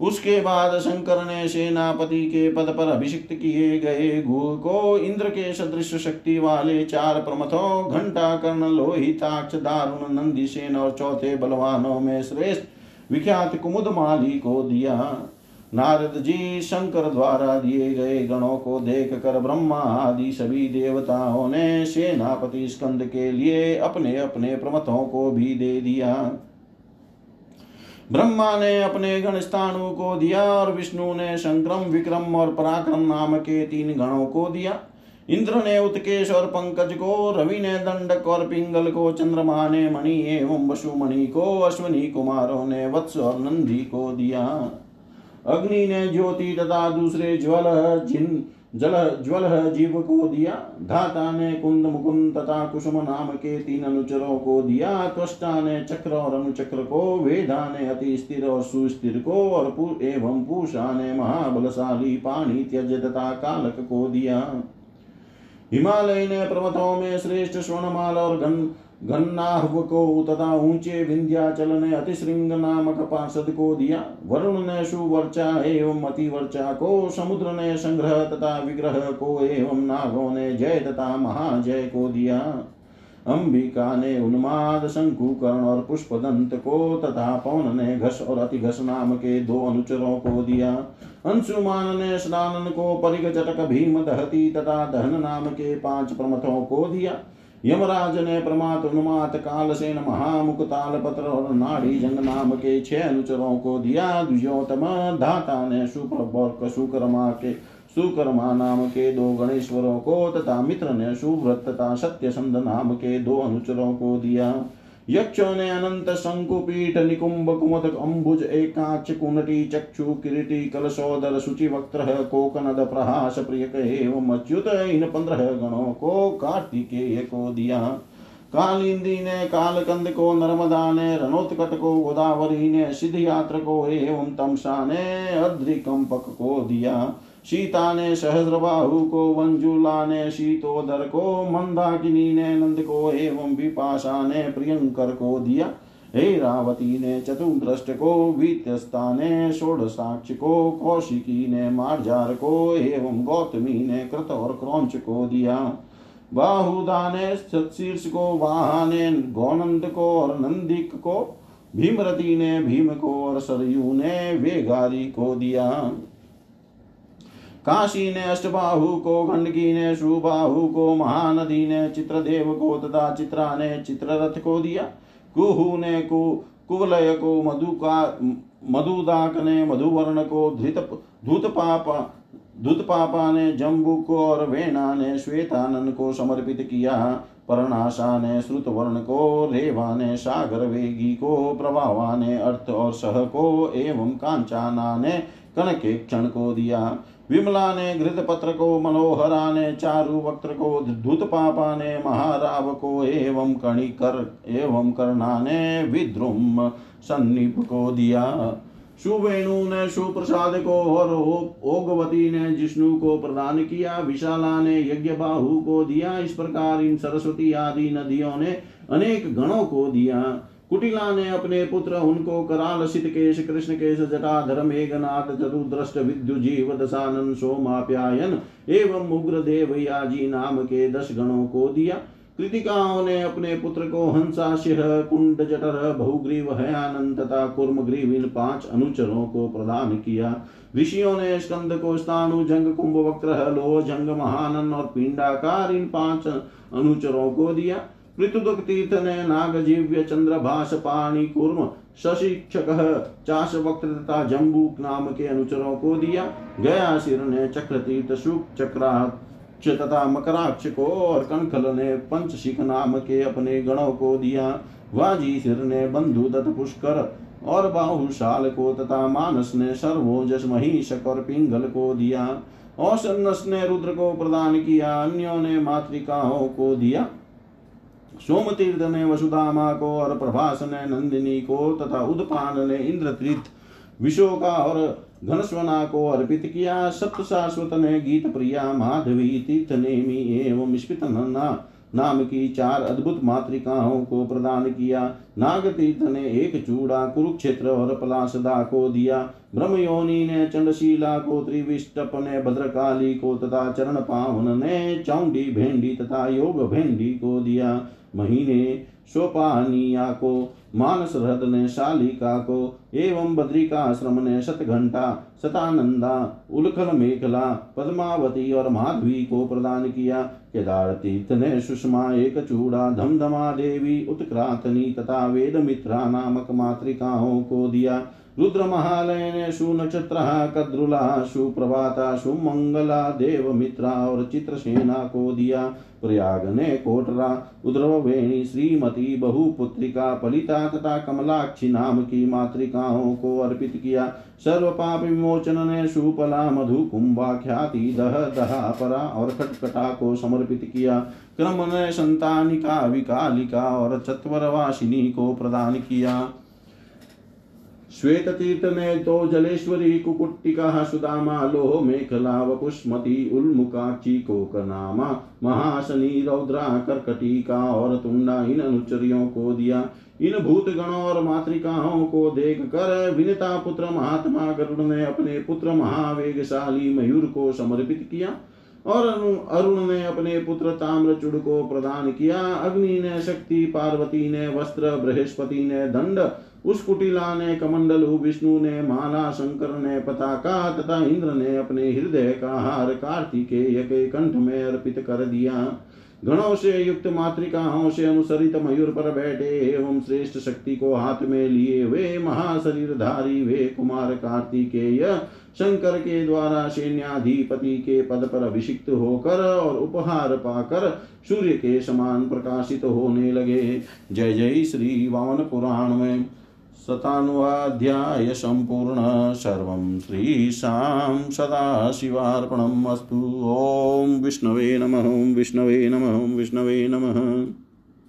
उसके बाद शंकर ने सेनापति के पद पर अभिषिक्त किए गए गु को इंद्र के सदृश शक्ति वाले चार प्रमथों घंटा कर्ण लोहिताक्ष, दारुण नंदी सेन और चौथे बलवानों में श्रेष्ठ विख्यात कुमुद माली को दिया। नारद जी शंकर द्वारा दिए गए गणों को देख कर ब्रह्मा आदि सभी देवताओं ने सेनापति स्कंद के लिए अपने अपने प्रमथों को भी दे दिया। ब्रह्मा ने अपने गण स्थानु को दिया और विष्णु ने संक्रम, विक्रम और पराक्रम नाम के तीन गणों को दिया। इंद्र ने उत्केश और पंकज को, रवि ने दंडक और पिंगल को, चंद्रमा ने मणि एवं वसुमणि को, अश्वनी कुमारों ने वत्स और नंदी को दिया। अग्नि ने ज्योति तथा दूसरे ज्वल, जिन जल ज्वल जीव को दिया धाता ने कुंद मुकुंद तथा कुसुम नाम के तीन अनुचरों को दिया त्वष्टा ने चक्र और अनुचक्र को वेदा ने अति स्थिर और सुस्थिर को और पु, एवं पूषा ने महाबलशाली पानी त्यज तथा कालक को दिया। हिमालय ने पर्वतों में श्रेष्ठ स्वर्णमाल और गण गन्नाहव को तथा ऊँचे विंध्याचल ने अतिश्रृंग नामक पार्षद को दिया। वरुण ने सुवर्चा एवं अतिवर्चा को समुद्र ने संग्रह तथा विग्रह को एवं नागों ने जय तथा महाजय को दिया। अंबिका ने उन्माद, शंकुकर्ण और पुष्पदंत को तथा पवन ने घस और अति घस नाम के दो अनुचरों को दिया। अंशुमान ने स्नानन को परिग चटक भीम दहती तथा दहन नाम के पाँच प्रमथों को दिया। यमराज ने प्रमात उन्मात काल से महामुख ताल पत्र और नाड़ी जंग नाम के छह अनुचरों को दिया द्विजोतम धाता ने सुप्रभर सुकर्मा के सुकर्मा नाम के दो गणेश्वरों को तथा मित्र ने सुव्रत तथा सत्य संध नाम के दो अनुचरों को दिया। यक्षों ने अनंत शंकुपीठ निकुंभ कुमदक अम्बुज एकाक्ष कुनटी चक्षु किरीटी कलशोदर शुचि वक्त कोकनद प्रहास प्रियक एवं अच्युत इन पंद्रह गणों को कार्तिकेय को दिया। कालिंदी ने कालकंद को नर्मदा ने रणोत्कट को गोदावरी ने सिद्ध यात्र को एवं तमसा ने अद्रिकंपक को दिया। सीता ने सहस्रबाहु को वंजुला ने शीतोदर को मंदाकिनी ने नंद को एवं विपाशा ने प्रियंकर को दिया। हे रावती ने चतुर्दृष्ट को वीतस्ता ने षोडशाक्ष को कौशिकी ने मार्जार को एवं गौतमी ने, कृत और क्रौच को दिया। बाहुदा ने शीर्ष को वाहा ने गौनंद को और नंदिक को भीमरती ने भीम को और सरयू ने, वेगारी को दिया। काशी ने अष्टबाहु को, खंडकी ने सुबाहु को, महानदी ने चित्रदेव को, तथा चित्रा ने चित्ररथ को दिया। कुहु ने कु, कुवलय को मधु का मधुदाक ने, मधुवर्ण को, धृत, धूत पापा धूत पापा ने, जम्बू को, और वेणा ने श्वेतानन को समर्पित किया। परनाशा ने श्रुत वर्ण को, रेवा ने, सागर वेगी को, प्रभावा ने, अर्थ और सह को, एवं कांचाना ने कनके क्षण को दिया। विमला ने घृत पत्र को मनोहरा ने चारु वक्त्र को धूत पापा ने महाराव को एवं कणिकर, एवं कर्णा ने विद्रुम सन्निप को दिया। सुवेणु ने सुप्रसाद को और ओगवती ने जिष्णु को प्रदान किया। विशाला ने यज्ञ बाहु को दिया। इस प्रकार इन सरस्वती आदि नदियों ने अनेक गणों को दिया। कुटिला ने अपने पुत्र, उनको कराल सित केश, कृष्ण केश जटाधर मेघनाथ चतुर्द्रष्ट, विद्युजीव, दशानन, सोमाप्यायन, एवं उग्र देवयाजी नाम के दस गणों को दिया। कृतिकाओं ने अपने पुत्र को हंसा शिह कुंड जटर बहुग्रीव हयानंद तथा कुर्मग्रीव इन पाँच अनुचरों को प्रदान किया। ऋषियों ने स्कंद को स्थानु जंग कुंभ वक्र लो जंग, महानन और पिंडाकार इन पाँच अनुचरों को दिया। पृथुदक तीर्थ ने नागजीव्य चंद्रभाष पाणी कुर्म। शशिक्षक चाश वक्त तथा जम्बू नाम के अनुचरों को दिया गया सिर ने चक्र तीर्थ सुख चक्रा तथा मकराक्ष को और कनखल ने पंचशिख नाम के अपने गणों को दिया वाजी सिर ने बंधु दत्त पुष्कर। और बाहुशाल को तथा मानस ने सर्वोजस महिषक और पिंगल को दिया औसन्नस ने रुद्र को प्रदान किया। अन्यों ने मातृकाओं को दिया सोमतीर्थ ने वसुधामा को और प्रभास ने नंदिनी को तथा उदपान ने इंद्रतीर्थ, विशोका और घनस्वना को अर्पित किया सप्त शाश्वत ने गीत प्रिया माधवी तीर्थ नेमी एवं स्पितना नाम की चार अद्भुत मातृकाओं को प्रदान किया। नागतीर्थ ने एक चूड़ा, कुरुक्षेत्र और पलासदा को दिया। ब्रह्मयोनि ने चंडशीला को त्रिविष्टप ने भद्रकाली को तथा चरण पावन ने चौंडी भेंडी तथा योग भेंडी को दिया। महीने सोपानिया को मानस हृद ने शालिका को एवं बद्रिकाश्रम ने शत घंटा शतानंदा उलखल मेखला पद्मावती और माधवी को प्रदान किया। केदार तीर्थ ने सुषमा एक चूड़ा धमधमा देवी, उत्क्रातनी तथा वेद मित्रा नामक मातृकाओं को दिया। रुद्र महालय ने सुनक्षत्र कद्रुला सुप्रभाता देव मित्रा और चित्रसेना को दिया प्रयाग ने कोटरा उद्रवेणी श्रीमती, बहुपुत्रिका, पलिता तथा कमलाक्षी नाम की मातृकाओं को अर्पित किया। सर्व पाप विमोचन ने सुपला मधु, कुंभा, ख्याति, दह, दहा, परा और खटकटा को समर्पित किया। क्रम ने संतानिका, विकालिका और चतवरवासिनी को प्रदान किया। श्वेत तीर्थ ने तो जलेश्वरी कुकुट्टिका सुदामा, लोह मेखला वपुष्मती उल्मुकाची कोकनामा, महाशनि रौद्रा कर्कटिका और तुंडा इन अनुचरियों को दिया। इन भूत गणों और मातृकाओं को देख कर विनता पुत्र महात्मा गरुड़ ने अपने पुत्र महावेगशाली मयूर को समर्पित किया और अरुण ने अपने पुत्र ताम्रचूड़ को प्रदान किया। अग्नि ने शक्ति, पार्वती ने वस्त्र, बृहस्पति ने दंड उस कुटिला ने, कमंडलु विष्णु ने, माला, शंकर ने, पताका तथा इंद्र ने अपने हृदय का हार कार्तिकेय के कंठ में अर्पित कर दिया। गणों से युक्त मातृकाओं से अनुसरित मयूर पर बैठे एवं श्रेष्ठ शक्ति को हाथ में लिए वे महाशरीरधारी वे कुमार कार्तिकेय शंकर के द्वारा सैन्याधिपति के पद पर अभिषिक्त होकर और उपहार पाकर सूर्य के समान प्रकाशित होने लगे। जय जय श्री वामन पुराण में। शतान्वाध्याय सम्पूर्ण सर्वं श्रीशां सदाशिवार्पणम् अस्तु। ॐ विष्णवे नमः विष्णवे नमः विष्णवे नमः।